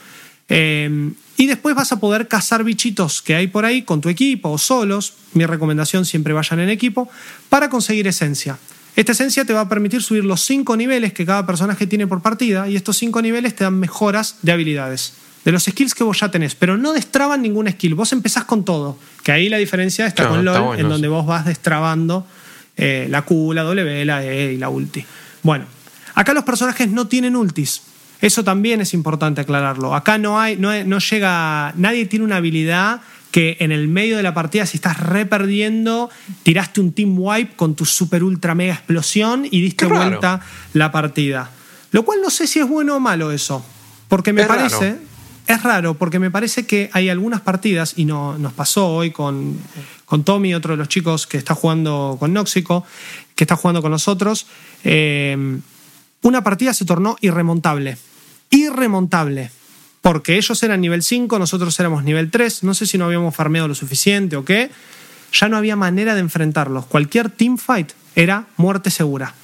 Eh, y después vas a poder cazar bichitos que hay por ahí con tu equipo o solos. Mi recomendación siempre vayan en equipo para conseguir esencia. Esta esencia te va a permitir subir los 5 niveles que cada personaje tiene por partida y estos 5 niveles te dan mejoras de habilidades. De los skills que vos ya tenés, pero no destraban ningún skill. Vos empezás con todo. Que ahí la diferencia está Claro, con LOL, está bueno, en donde vos vas destrabando eh, la Q, la W, la E y la ulti. Bueno, acá los personajes no tienen ultis. Eso también es importante aclararlo. Acá no hay, no, no llega, nadie tiene una habilidad que en el medio de la partida, si estás re perdiendo, tiraste un team wipe con tu super ultra mega explosión y diste vuelta la partida. Lo cual no sé si es bueno o malo eso. Porque me Es parece. raro. Es raro, porque me parece que hay algunas partidas, y no, nos pasó hoy con, con Tommy, otro de los chicos que está jugando con Nóxico, que está jugando con nosotros. eh, una partida se tornó irremontable. Irremontable. Porque ellos eran nivel 5, nosotros éramos nivel 3. No sé si no habíamos farmeado lo suficiente o qué. Ya no había manera de enfrentarlos. Cualquier teamfight era muerte segura.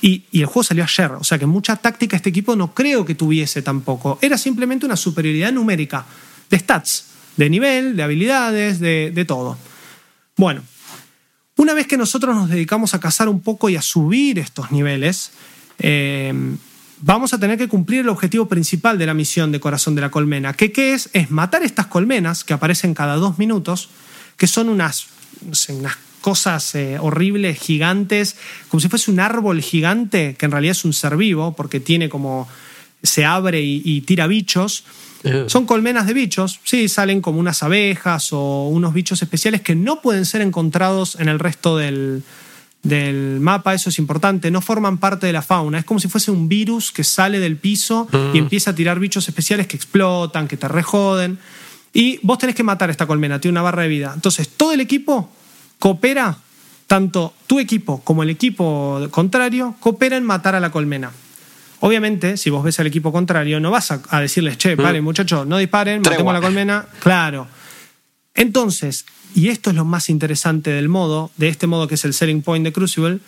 Y, el juego salió ayer. O sea que mucha táctica este equipo no creo que tuviese tampoco. Era simplemente una superioridad numérica. De stats. De nivel, de habilidades, de, de todo. Bueno, una vez que nosotros nos dedicamos a cazar un poco y a subir estos niveles, eh, vamos a tener que cumplir el objetivo principal de la misión de Corazón de la Colmena. ¿Qué, qué es? Es matar estas colmenas que aparecen cada dos minutos, que son unas, no sé, unas cosas eh, horribles, gigantes, como si fuese un árbol gigante, que en realidad es un ser vivo, porque tiene como. se abre y, y tira bichos. Eh. Son colmenas de bichos, sí, salen como unas abejas o unos bichos especiales que no pueden ser encontrados en el resto del, del mapa, eso es importante, no forman parte de la fauna, es como si fuese un virus que sale del piso y empieza a tirar bichos especiales que explotan, que te rejoden. Y vos tenés que matar a esta colmena, tiene una barra de vida. Entonces, todo el equipo coopera, tanto tu equipo como el equipo contrario, coopera en matar a la colmena. Obviamente, si vos ves al equipo contrario, no vas a, a decirles, che, paren, muchachos, no disparen, matemos a la colmena. Claro. Entonces, y esto es lo más interesante del modo, de este modo que es el selling point de Crucible,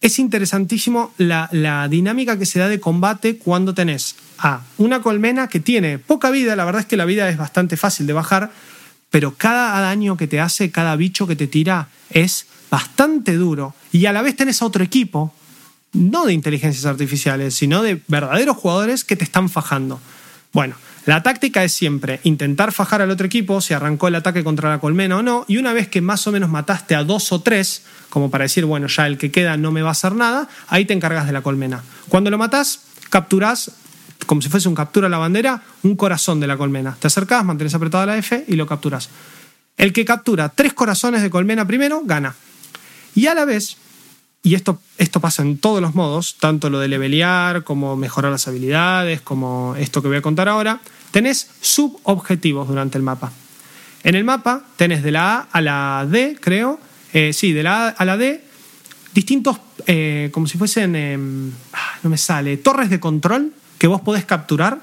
es interesantísimo la, la dinámica que se da de combate cuando tenés a una colmena que tiene poca vida, la verdad es que la vida es bastante fácil de bajar, pero cada daño que te hace, cada bicho que te tira es bastante duro. Y a la vez tenés a otro equipo, no de inteligencias artificiales, sino de verdaderos jugadores que te están fajando. Bueno, la táctica es siempre intentar fajar al otro equipo, si arrancó el ataque contra la colmena o no, y una vez que más o menos mataste a dos o tres, como para decir, bueno, ya el que queda no me va a hacer nada, ahí te encargas de la colmena. Cuando lo matás, capturás, como si fuese un captura a la bandera, un corazón de la colmena. Te acercás, mantenés apretada la F y lo capturas. El que captura tres corazones de colmena primero, gana. Y a la vez, y esto, esto pasa en todos los modos, tanto lo de levelear, como mejorar las habilidades, como esto que voy a contar ahora, tenés subobjetivos durante el mapa. En el mapa tenés de la A a la D, creo, eh, sí, de la A a la D, distintos, eh, como si fuesen, eh, ah, no me sale, torres de control que vos podés capturar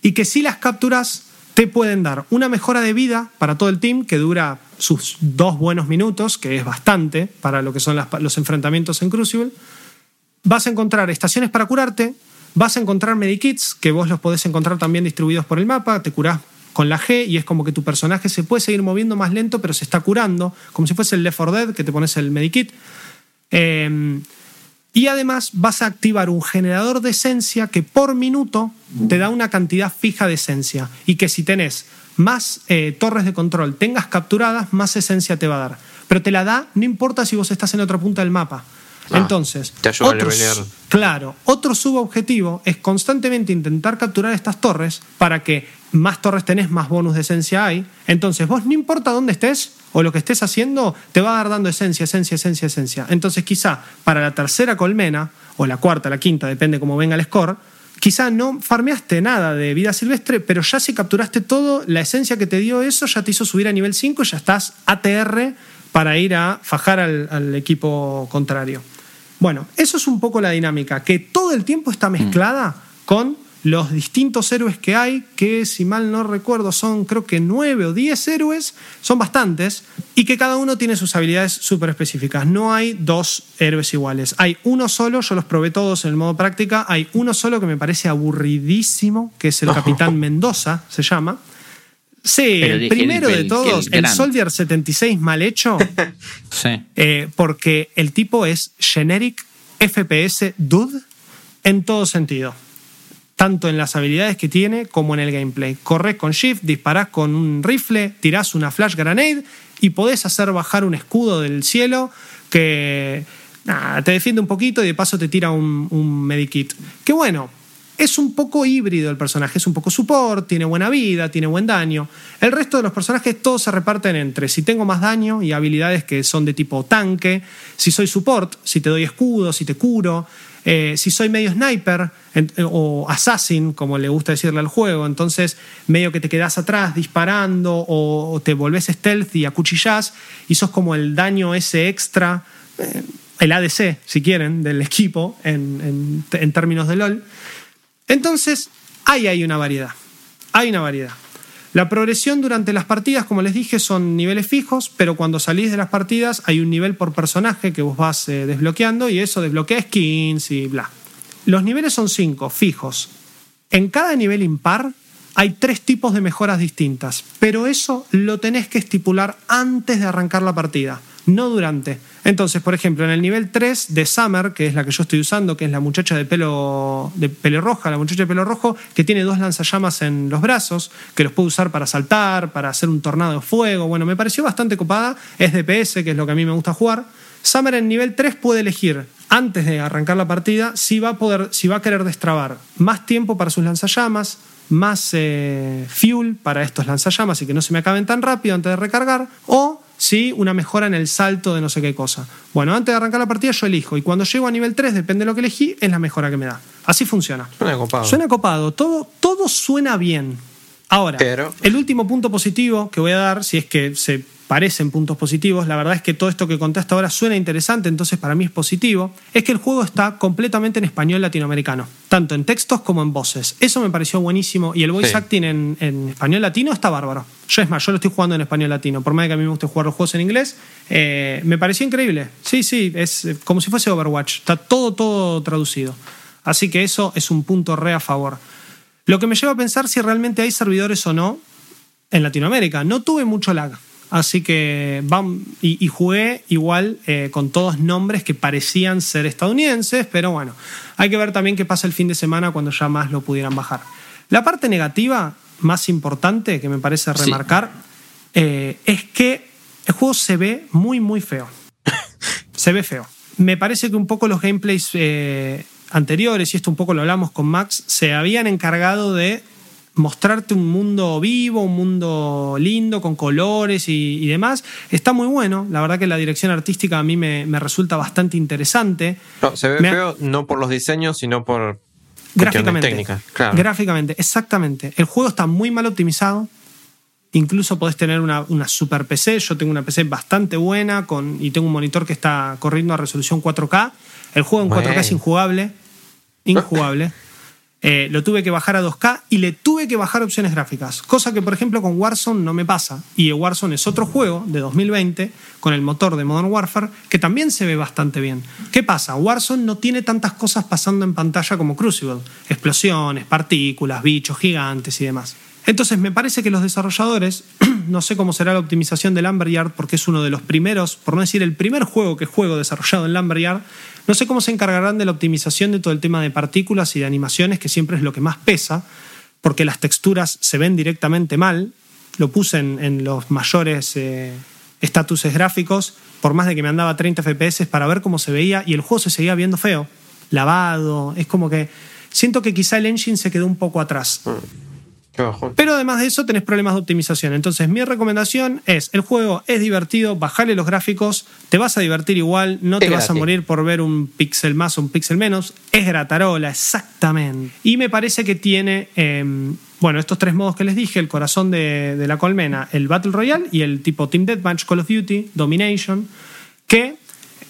y que si las capturas te pueden dar una mejora de vida para todo el team que dura sus dos buenos minutos, que es bastante para lo que son los enfrentamientos en Crucible. Vas a encontrar estaciones para curarte, vas a encontrar medikits, que vos los podés encontrar también distribuidos por el mapa, te curás con la G y es como que tu personaje se puede seguir moviendo más lento, pero se está curando, como si fuese el Left 4 Dead, que te pones el medikit. Eh, y además vas a activar un generador de esencia que por minuto te da una cantidad fija de esencia. Y que si tenés más eh, torres de control tengas capturadas, más esencia te va a dar. Pero te la da no importa si vos estás en otra punta del mapa. Ah, Entonces, te ayuda a otro su- claro, otro subobjetivo es constantemente intentar capturar estas torres para que más torres tenés, más bonus de esencia hay. Entonces, vos no importa dónde estés o lo que estés haciendo, te va a dar dando esencia, esencia, esencia, esencia. Entonces, quizá para la tercera colmena, o la cuarta, la quinta, depende cómo venga el score, quizá no farmeaste nada de vida silvestre, pero ya si capturaste todo, la esencia que te dio eso ya te hizo subir a nivel 5 y ya estás ATR para ir a fajar al, al equipo contrario. Bueno, eso es un poco la dinámica, que todo el tiempo está mezclada con los distintos héroes que hay, que si mal no recuerdo son creo que nueve o diez héroes, son bastantes, y que cada uno tiene sus habilidades súper específicas. No hay dos héroes iguales. Hay uno solo, yo los probé todos en el modo práctica, hay uno solo que me parece aburridísimo, que es el [laughs] Capitán Mendoza, se llama. Sí, Pero el primero el- de todos, el. Soldier 76 mal hecho. [laughs] Sí. Eh, porque el tipo es generic FPS dude en todo sentido. Tanto en las habilidades que tiene como en el gameplay. Corres con shift, disparás con un rifle, tirás una flash grenade y podés hacer bajar un escudo del cielo que te defiende un poquito y de paso te tira un, un medikit. Que bueno, es un poco híbrido el personaje, es un poco support, tiene buena vida, tiene buen daño. El resto de los personajes todos se reparten entre si tengo más daño y habilidades que son de tipo tanque, si soy support, si te doy escudo, si te curo, eh, si soy medio sniper en- o assassin, como le gusta decirle al juego, entonces medio que te quedas atrás disparando o, te volvés stealth y acuchillás y sos como el daño ese extra. eh, el ADC, si quieren, del equipo en, en- en términos de LOL. Entonces, ahí hay una variedad. Hay una variedad. La progresión durante las partidas, como les dije, son niveles fijos, pero cuando salís de las partidas hay un nivel por personaje que vos vas eh, desbloqueando y eso desbloquea skins y bla. Los niveles son cinco, fijos. En cada nivel impar hay tres tipos de mejoras distintas, pero eso lo tenés que estipular antes de arrancar la partida, no durante. Entonces, por ejemplo, en el nivel 3 de Summer, que es la que yo estoy usando, que es la muchacha de pelo, de pelo roja, la muchacha de pelo rojo, que tiene dos lanzallamas en los brazos, que los puede usar para saltar, para hacer un tornado de fuego. Bueno, me pareció bastante copada, es DPS, que es lo que a mí me gusta jugar. Summer en nivel 3 puede elegir, antes de arrancar la partida, si va a, poder, si va a querer destrabar más tiempo para sus lanzallamas, más eh, fuel para estos lanzallamas y que no se me acaben tan rápido antes de recargar, o si una mejora en el salto de no sé qué cosa. Bueno, antes de arrancar la partida yo elijo y cuando llego a nivel 3, depende de lo que elegí, es la mejora que me da. Así funciona. Suena copado. Suena copado, todo, todo suena bien. Ahora, Pero- el último punto positivo que voy a dar, si es que se parecen puntos positivos, la verdad es que todo esto que conté hasta ahora suena interesante, entonces para mí es positivo, es que el juego está completamente en español latinoamericano, tanto en textos como en voces. Eso me pareció buenísimo y el voice Sí. acting en, en español latino está bárbaro. Yo es más, yo lo estoy jugando en español latino, por más de que a mí me guste jugar los juegos en inglés, eh, me pareció increíble. Sí, sí, es eh, como si fuese Overwatch, está todo, todo traducido. Así que eso es un punto re a favor. Lo que me lleva a pensar si realmente hay servidores o no en Latinoamérica. No tuve mucho lag. Así que vam- y, y jugué igual eh, con todos nombres que parecían ser estadounidenses, pero bueno, hay que ver también qué pasa el fin de semana cuando ya más lo pudieran bajar. La parte negativa más importante que me parece Sí. remarcar eh, es que el juego se ve muy, muy feo. [laughs] se ve feo. Me parece que un poco los gameplays eh, anteriores, y esto un poco lo hablamos con Max, se habían encargado de mostrarte un mundo vivo, un mundo lindo, con colores y, y demás. Está muy bueno. La verdad que la dirección artística a mí me, me resulta bastante interesante. No, se ve Me ha- feo no por los diseños, sino por Gráficamente. técnicas. Claro. Gráficamente, exactamente. El juego está muy mal optimizado. Incluso podés tener una, una super PC. Yo tengo una PC bastante buena con, y tengo un monitor que está corriendo a resolución 4K. El juego en 4K es injugable. Injugable. Eh, lo tuve que bajar a 2K y le tuve que bajar opciones gráficas. Cosa que, por ejemplo, con Warzone no me pasa. Y Warzone es otro juego de 2020 con el motor de Modern Warfare que también se ve bastante bien. ¿Qué pasa? Warzone no tiene tantas cosas pasando en pantalla como Crucible. Explosiones, partículas, bichos gigantes y demás. Entonces me parece que los desarrolladores, [clears throat] no sé cómo será la optimización de Lumberyard, porque es uno de los primeros, por no decir el primer juego que juego desarrollado en Lumberyard, no sé cómo se encargarán de la optimización de todo el tema de partículas y de animaciones, que siempre es lo que más pesa, porque las texturas se ven directamente mal. Lo puse en, los mayores eh, estatuses gráficos por más de que me andaba a 30 FPS para ver cómo se veía y el juego se seguía viendo feo, lavado, es como que siento que quizá el engine se quedó un poco atrás. Bajón. Pero además de eso tenés problemas de optimización. Entonces mi recomendación es, el juego es divertido, bajale los gráficos, te vas a divertir igual, no te vas a morir por ver un píxel más o un píxel menos. Es gratarola, exactamente. Y me parece que tiene, eh, bueno, estos tres modos que les dije, el corazón de, de la colmena, el Battle Royale y el tipo Team Deathmatch, Call of Duty, Domination, que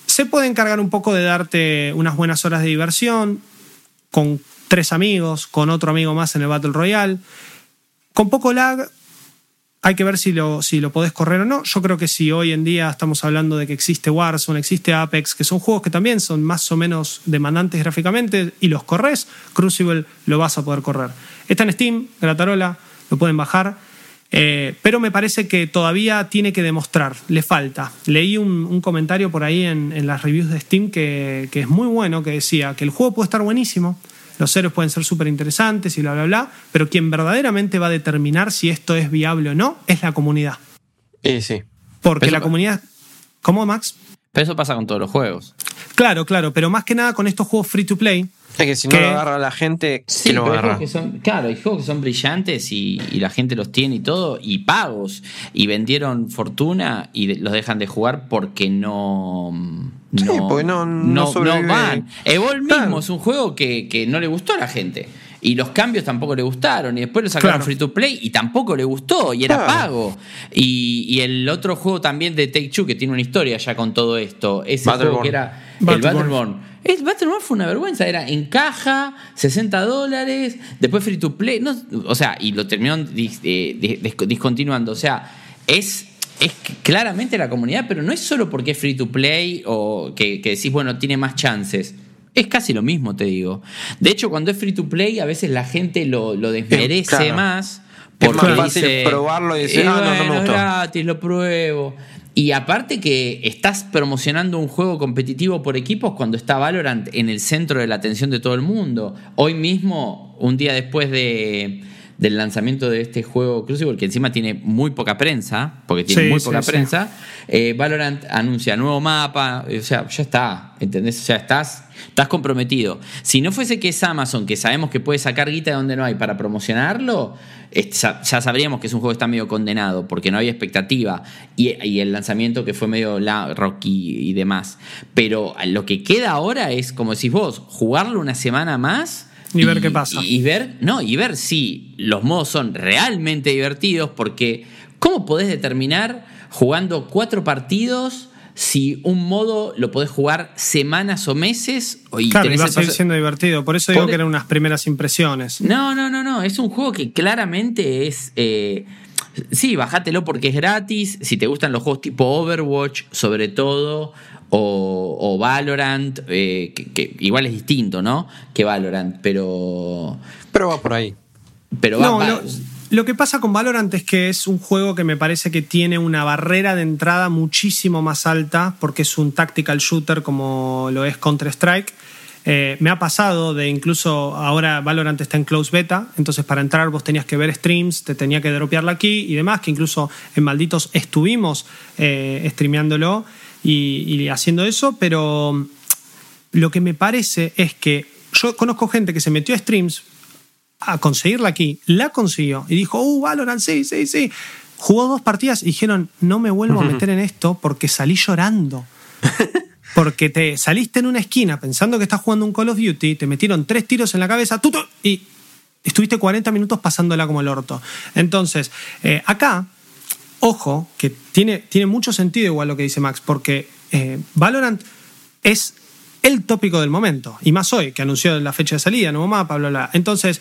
se puede encargar un poco de darte unas buenas horas de diversión con tres amigos, con otro amigo más en el Battle Royale. Con poco lag, hay que ver si lo, si lo podés correr o no. Yo creo que si hoy en día estamos hablando de que existe Warzone, existe Apex, que son juegos que también son más o menos demandantes gráficamente y los corres, Crucible lo vas a poder correr. Está en Steam, Gratarola, lo pueden bajar. eh, pero me parece que todavía tiene que demostrar, le falta. Leí un, comentario por ahí en, en las reviews de Steam que, que es muy bueno, que decía que el juego puede estar buenísimo, los héroes pueden ser súper interesantes y bla, bla, bla, pero quien verdaderamente va a determinar si esto es viable o no es la comunidad. Y sí. Porque Pero la comunidad... ¿Cómo, Max? Pero eso pasa con todos los juegos. Claro, claro, pero más que nada con estos juegos free to play. Es que si no lo agarra la gente, ¿quién lo va a pero hay agarrar? juegos que son, claro, hay juegos que son brillantes y, y la gente los tiene y todo, y pagos, y vendieron fortuna y de- los dejan de jugar porque no. Sí, No, porque no- no sobrevive. van. Evol mismo Claro. es un juego que, que no le gustó a la gente. Y los cambios tampoco le gustaron. Y después lo sacaron Claro. free to play y tampoco le gustó. Y era Claro. pago. Y, y el otro juego también de Take Two, que tiene una historia ya con todo esto. Ese juego Battleborn. que era Battleborn. el Battleborn. El Battleborn fue una vergüenza, era en caja, 60 dólares, después free to play, no, o sea, y lo terminaron dis- eh, dis- dis- discontinuando. O sea, es, es claramente la comunidad, pero no es solo porque es free to play o que, que decís, bueno, tiene más chances. Es casi lo mismo, te digo. De hecho, cuando es free to play, a veces la gente lo, lo desmerece Claro. más. Es Porque más fácil dice, probarlo y decir, "Eh, "Ah, no, no me es gustó". gratis, lo pruebo. Y aparte que estás promocionando un juego competitivo por equipos cuando está Valorant en el centro de la atención de todo el mundo. Hoy mismo, un día después de, del lanzamiento de este juego Crucible, que encima tiene muy poca prensa, porque tiene Sí, muy poca sí. prensa, eh, Valorant anuncia nuevo mapa, o sea, ya está, ¿entendés? O sea, estás, estás comprometido. Si no fuese que es Amazon, que sabemos que puede sacar guita de donde no hay para promocionarlo, ya, ya sabríamos que es un juego que está medio condenado, porque no había expectativa, y, y el lanzamiento que fue medio la, rocky y demás. Pero lo que queda ahora es, como decís vos, jugarlo una semana más. Y ver qué pasa. Y, ver, no, y ver si los modos son realmente divertidos, porque ¿cómo podés determinar jugando cuatro partidos si un modo lo podés jugar semanas o meses? Y claro, y va a seguir siendo divertido. Por eso digo Por- que eran unas primeras impresiones. no, no, no, no. Es un juego que claramente es. eh, sí, bájatelo porque es gratis. Si te gustan los juegos tipo Overwatch, sobre todo, o, o Valorant, eh, que, que igual es distinto, ¿no? Que Valorant, pero. Pero va por ahí. Pero va- No, va- lo, lo que pasa con Valorant es que es un juego que me parece que tiene una barrera de entrada muchísimo más alta porque es un tactical shooter como lo es Counter-Strike. Eh, me ha pasado de incluso ahora Valorant está en close beta, entonces para entrar vos tenías que ver streams, te tenía que dropear la key y demás, que incluso en Malditos estuvimos eh, streameándolo y, y haciendo eso, pero lo que me parece es que yo conozco gente que se metió a streams a conseguirla aquí, la consiguió y dijo, uh, Valorant, sí, sí, sí. Jugó dos partidas y dijeron, no me vuelvo a meter en esto porque salí llorando. [laughs] Porque te saliste en una esquina pensando que estás jugando un Call of Duty, te metieron tres tiros en la cabeza tutu, y estuviste 40 minutos pasándola como el orto. Entonces, eh, acá, ojo, que tiene, tiene mucho sentido igual lo que dice Max, porque eh, Valorant es el tópico del momento, y más hoy, que anunció la fecha de salida, nuevo mapa, bla, bla. Entonces,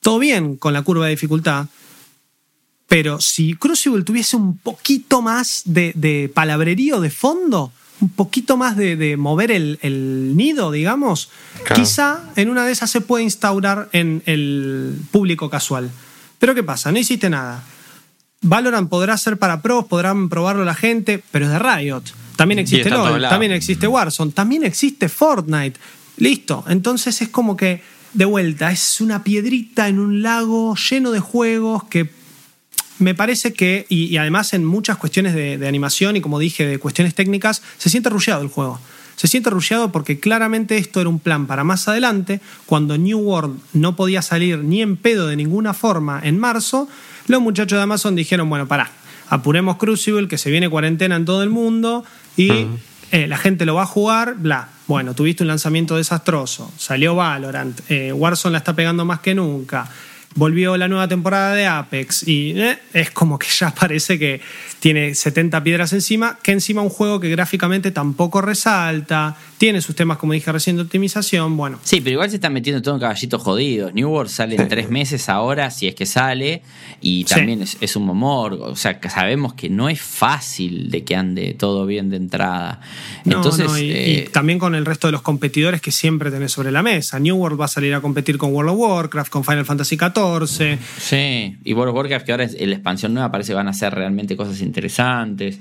todo bien con la curva de dificultad, pero si Crucible tuviese un poquito más de, de palabrerío de fondo, un poquito más de, de mover el, el nido, digamos, Claro. quizá en una de esas se puede instaurar en el público casual. Pero ¿qué pasa? No hiciste nada. Valorant podrá ser para pros, podrán probarlo la gente, pero es de Riot. También existe LOL, también existe Warzone, también existe Fortnite. Listo. Entonces es como que, de vuelta, es una piedrita en un lago lleno de juegos que me parece que, y, y además en muchas cuestiones de, de animación y como dije, de cuestiones técnicas, se siente rushado el juego. Se siente rushado porque claramente esto era un plan para más adelante, cuando New World no podía salir ni en pedo de ninguna forma en marzo, los muchachos de Amazon dijeron, bueno, pará, apuremos Crucible, que se viene cuarentena en todo el mundo y eh, la gente lo va a jugar, bla. Bueno, tuviste un lanzamiento desastroso, salió Valorant, eh, Warzone la está pegando más que nunca, volvió la nueva temporada de Apex y eh, es como que ya parece que tiene 70 piedras encima, que encima un juego que gráficamente tampoco resalta, tiene sus temas, como dije recién, de optimización, bueno. Sí, pero igual se están metiendo todo en caballitos jodidos. New World sale en tres meses ahora, si es que sale, y Sí. también es, es un momor. O sea, que sabemos que no es fácil de que ande todo bien de entrada. No, Entonces, no, y, eh, y también con el resto de los competidores que siempre tenés sobre la mesa. New World va a salir a competir con World of Warcraft, con Final Fantasy XIV. Sí, y World of Warcraft, que ahora es la expansión nueva, parece que van a ser realmente cosas interesantes.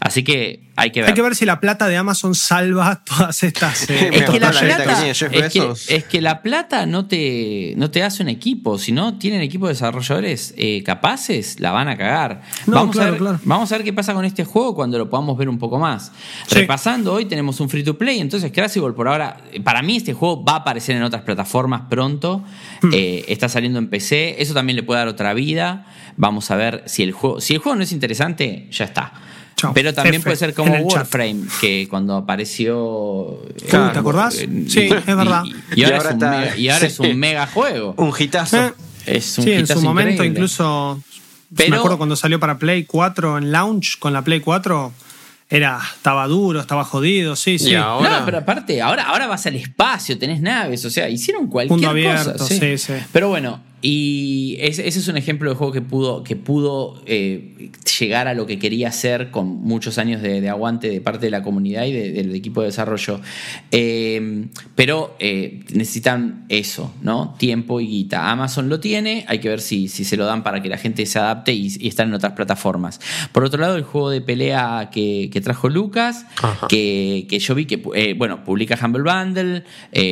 Así que hay que ver. Hay que ver si la plata de Amazon salva [laughs] todas estas. eh, Es que, la plata, es, que, Bezos. es que la plata no te, no te hace un equipo. Si no tienen equipo de desarrolladores eh, capaces, la van a cagar. No, vamos, a ver, claro. vamos a ver qué pasa con este juego cuando lo podamos ver un poco más. Sí. Repasando, hoy tenemos un free to play. Entonces, Crucible por ahora, para mí este juego va a aparecer en otras plataformas pronto. Hmm. Eh, está saliendo en PC. Eso también le puede dar otra vida. Vamos a ver si el juego, si el juego no es interesante, ya está. Chao. Pero también F puede ser en como el chat. Warframe, que cuando apareció. eh. ¿te acordás? eh, Sí, es verdad. Y, y ahora, Y ahora es, un está- mega, y ahora es [laughs] un mega juego. Un hitazo. Eh, Es un sí, en hitazo su momento increíble. incluso. Pero- me acuerdo cuando salió para Play 4 en launch con la Play 4. Era, estaba duro, estaba jodido, sí, sí. Ahora- No, pero aparte, ahora, ahora vas al espacio, tenés naves, o sea, hicieron cualquier abierto, cosa. sí, sí. Pero bueno, y ese, ese es un ejemplo de juego que pudo, que pudo eh, llegar a lo que quería hacer con muchos años de, de aguante de parte de la comunidad y de- del equipo de desarrollo. Eh, pero eh, necesitan eso, ¿no? Tiempo y guita. Amazon lo tiene, hay que ver si, si se lo dan para que la gente se adapte y, y estar en otras plataformas. Por otro lado, el juego de pelea que, que trajo Lucas, que, que yo vi que, eh, bueno, publica Humble Bundle,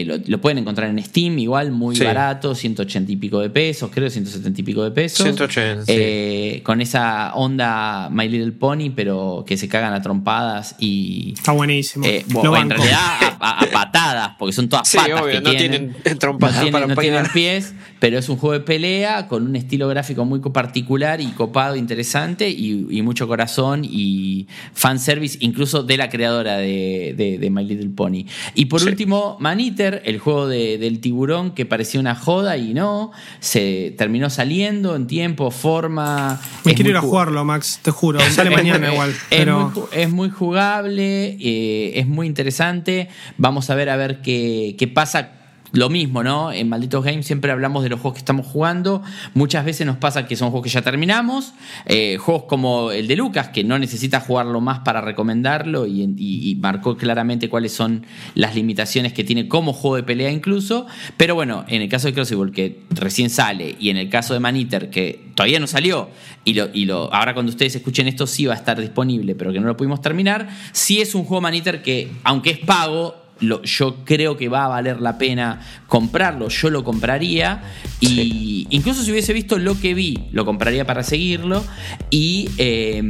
lo, lo pueden encontrar en Steam, igual, muy Sí. barato, 180 y pico de pesos, creo 170 y pico de pesos. 180, sí. Eh, Con esa onda My Little Pony, pero que se cagan a trompadas y... Está buenísimo. eh, Lo bueno, en banco. realidad a, a- a patadas, porque son todas Sí, patas obvio, que no tienen. tienen trompadas no tienen, para no tienen pies, pero es un juego de pelea con un estilo gráfico muy particular y copado, interesante y, y mucho corazón y fanservice, incluso de la creadora de, de- de My Little Pony. Y por Sí. último, Man Eater, el juego de- del tiburón que parecía una joda y no, se terminó saliendo en tiempo, forma. Me es quiero ir a ju- jugarlo, Max, te juro. Sale mañana igual. Es, muy, es muy jugable, eh, es muy interesante. Vamos a ver a ver qué, qué pasa. Lo mismo, ¿no? En Malditos Games siempre hablamos de los juegos que estamos jugando. Muchas veces nos pasa que son juegos que ya terminamos. Eh, juegos como el de Lucas, que no necesita jugarlo más para recomendarlo y, marcó claramente cuáles son las limitaciones que tiene como juego de pelea incluso. Pero bueno, en el caso de Crucible, que recién sale, y en el caso de Maniter, que todavía no salió, y, lo, y lo, ahora cuando ustedes escuchen esto sí va a estar disponible, pero que no lo pudimos terminar, sí es un juego Maniter que, aunque es pago, lo- yo creo que va a valer la pena comprarlo, yo lo compraría y incluso si hubiese visto lo que vi, lo compraría para seguirlo y, eh,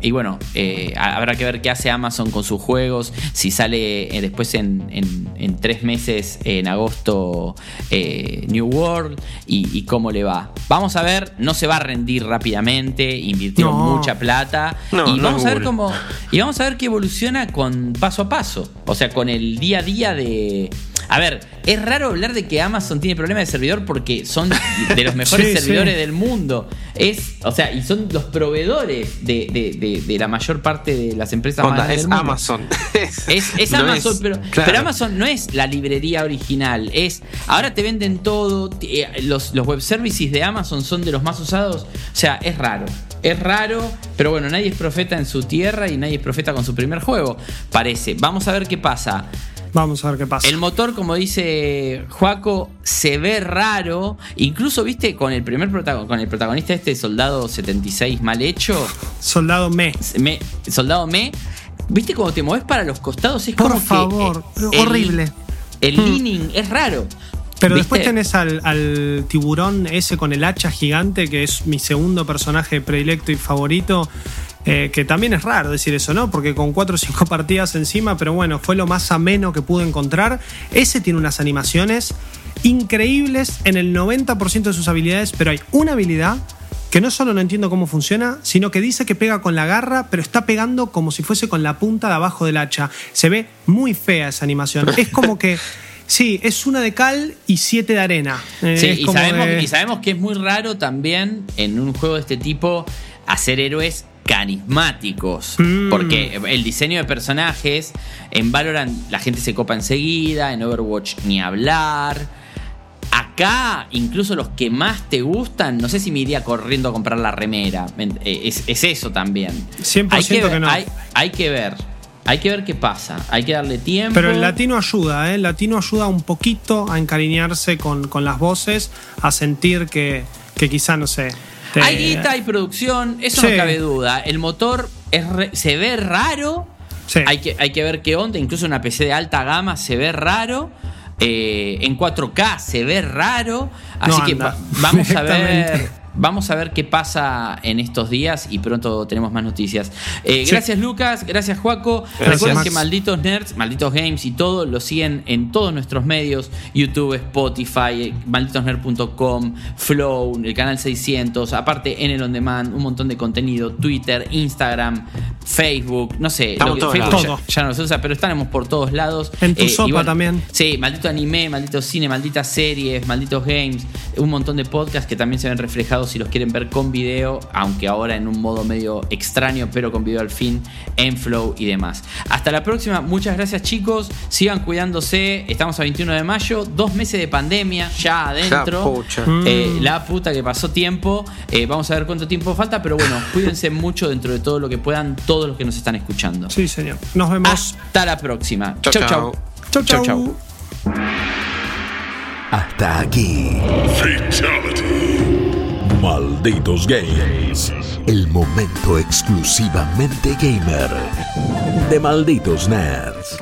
y bueno, eh, habrá que ver qué hace Amazon con sus juegos, si sale eh, después en, en- en tres meses, en agosto, eh, New World y, y cómo le va. Vamos a ver, no se va a rendir rápidamente, invirtieron No. mucha plata No, y no vamos a ver cómo y vamos a ver qué evoluciona con paso a paso. O sea, con el día a día de. A ver, es raro hablar de que Amazon tiene problemas de servidor porque son de los [laughs] mejores Sí, servidores sí. del mundo. Es, o sea, y son los proveedores de, de- de- de la mayor parte de las empresas más Onda, grandes es del mundo. Amazon. [laughs] Es, es No Amazon, es- pero, claro. pero Amazon no es la librería original. Es ahora te venden todo. eh, Los, los web services de Amazon son de los más usados. O sea, es raro. Es raro, pero bueno, nadie es profeta en su tierra y nadie es profeta con su primer juego. Parece. Vamos a ver qué pasa. Vamos a ver qué pasa. El motor, como dice Joaco, se ve raro. Incluso, viste, con el primer protagon- con el protagonista este Soldado 76 mal hecho. Soldado Me. Me, soldado me, ¿viste cómo te mueves para los costados? Es Por como que, favor, eh, horrible. El, leaning es raro. Pero ¿Viste? después tenés al, al tiburón ese con el hacha gigante, que es mi segundo personaje predilecto y favorito. Eh, que también es raro decir eso, ¿no? Porque con cuatro o cinco [laughs] partidas encima, pero bueno, fue lo más ameno que pude encontrar. Ese tiene unas animaciones increíbles en el 90% de sus habilidades, pero hay una habilidad que no solo no entiendo cómo funciona, sino que dice que pega con la garra, pero está pegando como si fuese con la punta de abajo del hacha. Se ve muy fea esa animación. [laughs] Es como que, sí, es una de cal y siete de arena. Eh, Sí, y sabemos, de- y sabemos que es muy raro también en un juego de este tipo hacer héroes carismáticos. Mm. Porque el diseño de personajes en Valorant la gente se copa enseguida, en Overwatch ni hablar. Acá, incluso los que más te gustan, no sé si me iría corriendo a comprar la remera. Eh, Es, es eso también. 100% hay que, que no. Hay, hay que ver. Hay que ver qué pasa. Hay que darle tiempo. Pero el latino ayuda, ¿eh? El latino ayuda un poquito a encariñarse con, con las voces, a sentir que, que quizá, no sé. Te- Hay guita, hay producción, eso Sí. no cabe duda. El motor es re- se ve raro. Sí. Hay, que, hay que ver qué onda. Incluso una PC de alta gama se ve raro. Eh, en 4K se ve raro. Así No que va- vamos a [laughs] ver. Vamos a ver qué pasa en estos días y pronto tenemos más noticias. Eh, Sí. Gracias Lucas, gracias Juaco. Gracias, Recuerden Max. que Malditos Nerds, Malditos Games y todo lo siguen en todos nuestros medios, YouTube, Spotify, eh, malditosnerd.com, Flow, el canal 600, aparte en el On Demand, un montón de contenido, Twitter, Instagram, Facebook, no sé, Estamos que Facebook ya, no se usa, pero estamos por todos lados. Eh, En tu sopa y bueno, también. Sí, maldito anime, maldito cine, malditas series, malditos games, un montón de podcasts que también se ven reflejados si los quieren ver con video, aunque ahora en un modo medio extraño, pero con video al fin, en Flow y demás. Hasta la próxima, muchas gracias chicos, sigan cuidándose, estamos a 21 de mayo, dos meses de pandemia ya adentro. La. Eh, la puta que pasó tiempo. Eh, vamos a ver cuánto tiempo falta, pero bueno, [laughs] cuídense mucho dentro de todo lo que puedan, todos los que nos están escuchando. Sí, señor. Nos vemos. Hasta la próxima. Chau, chau. chau. Chau, chau. chau. Hasta aquí. Malditos Games. El momento exclusivamente gamer de Malditos Nerds.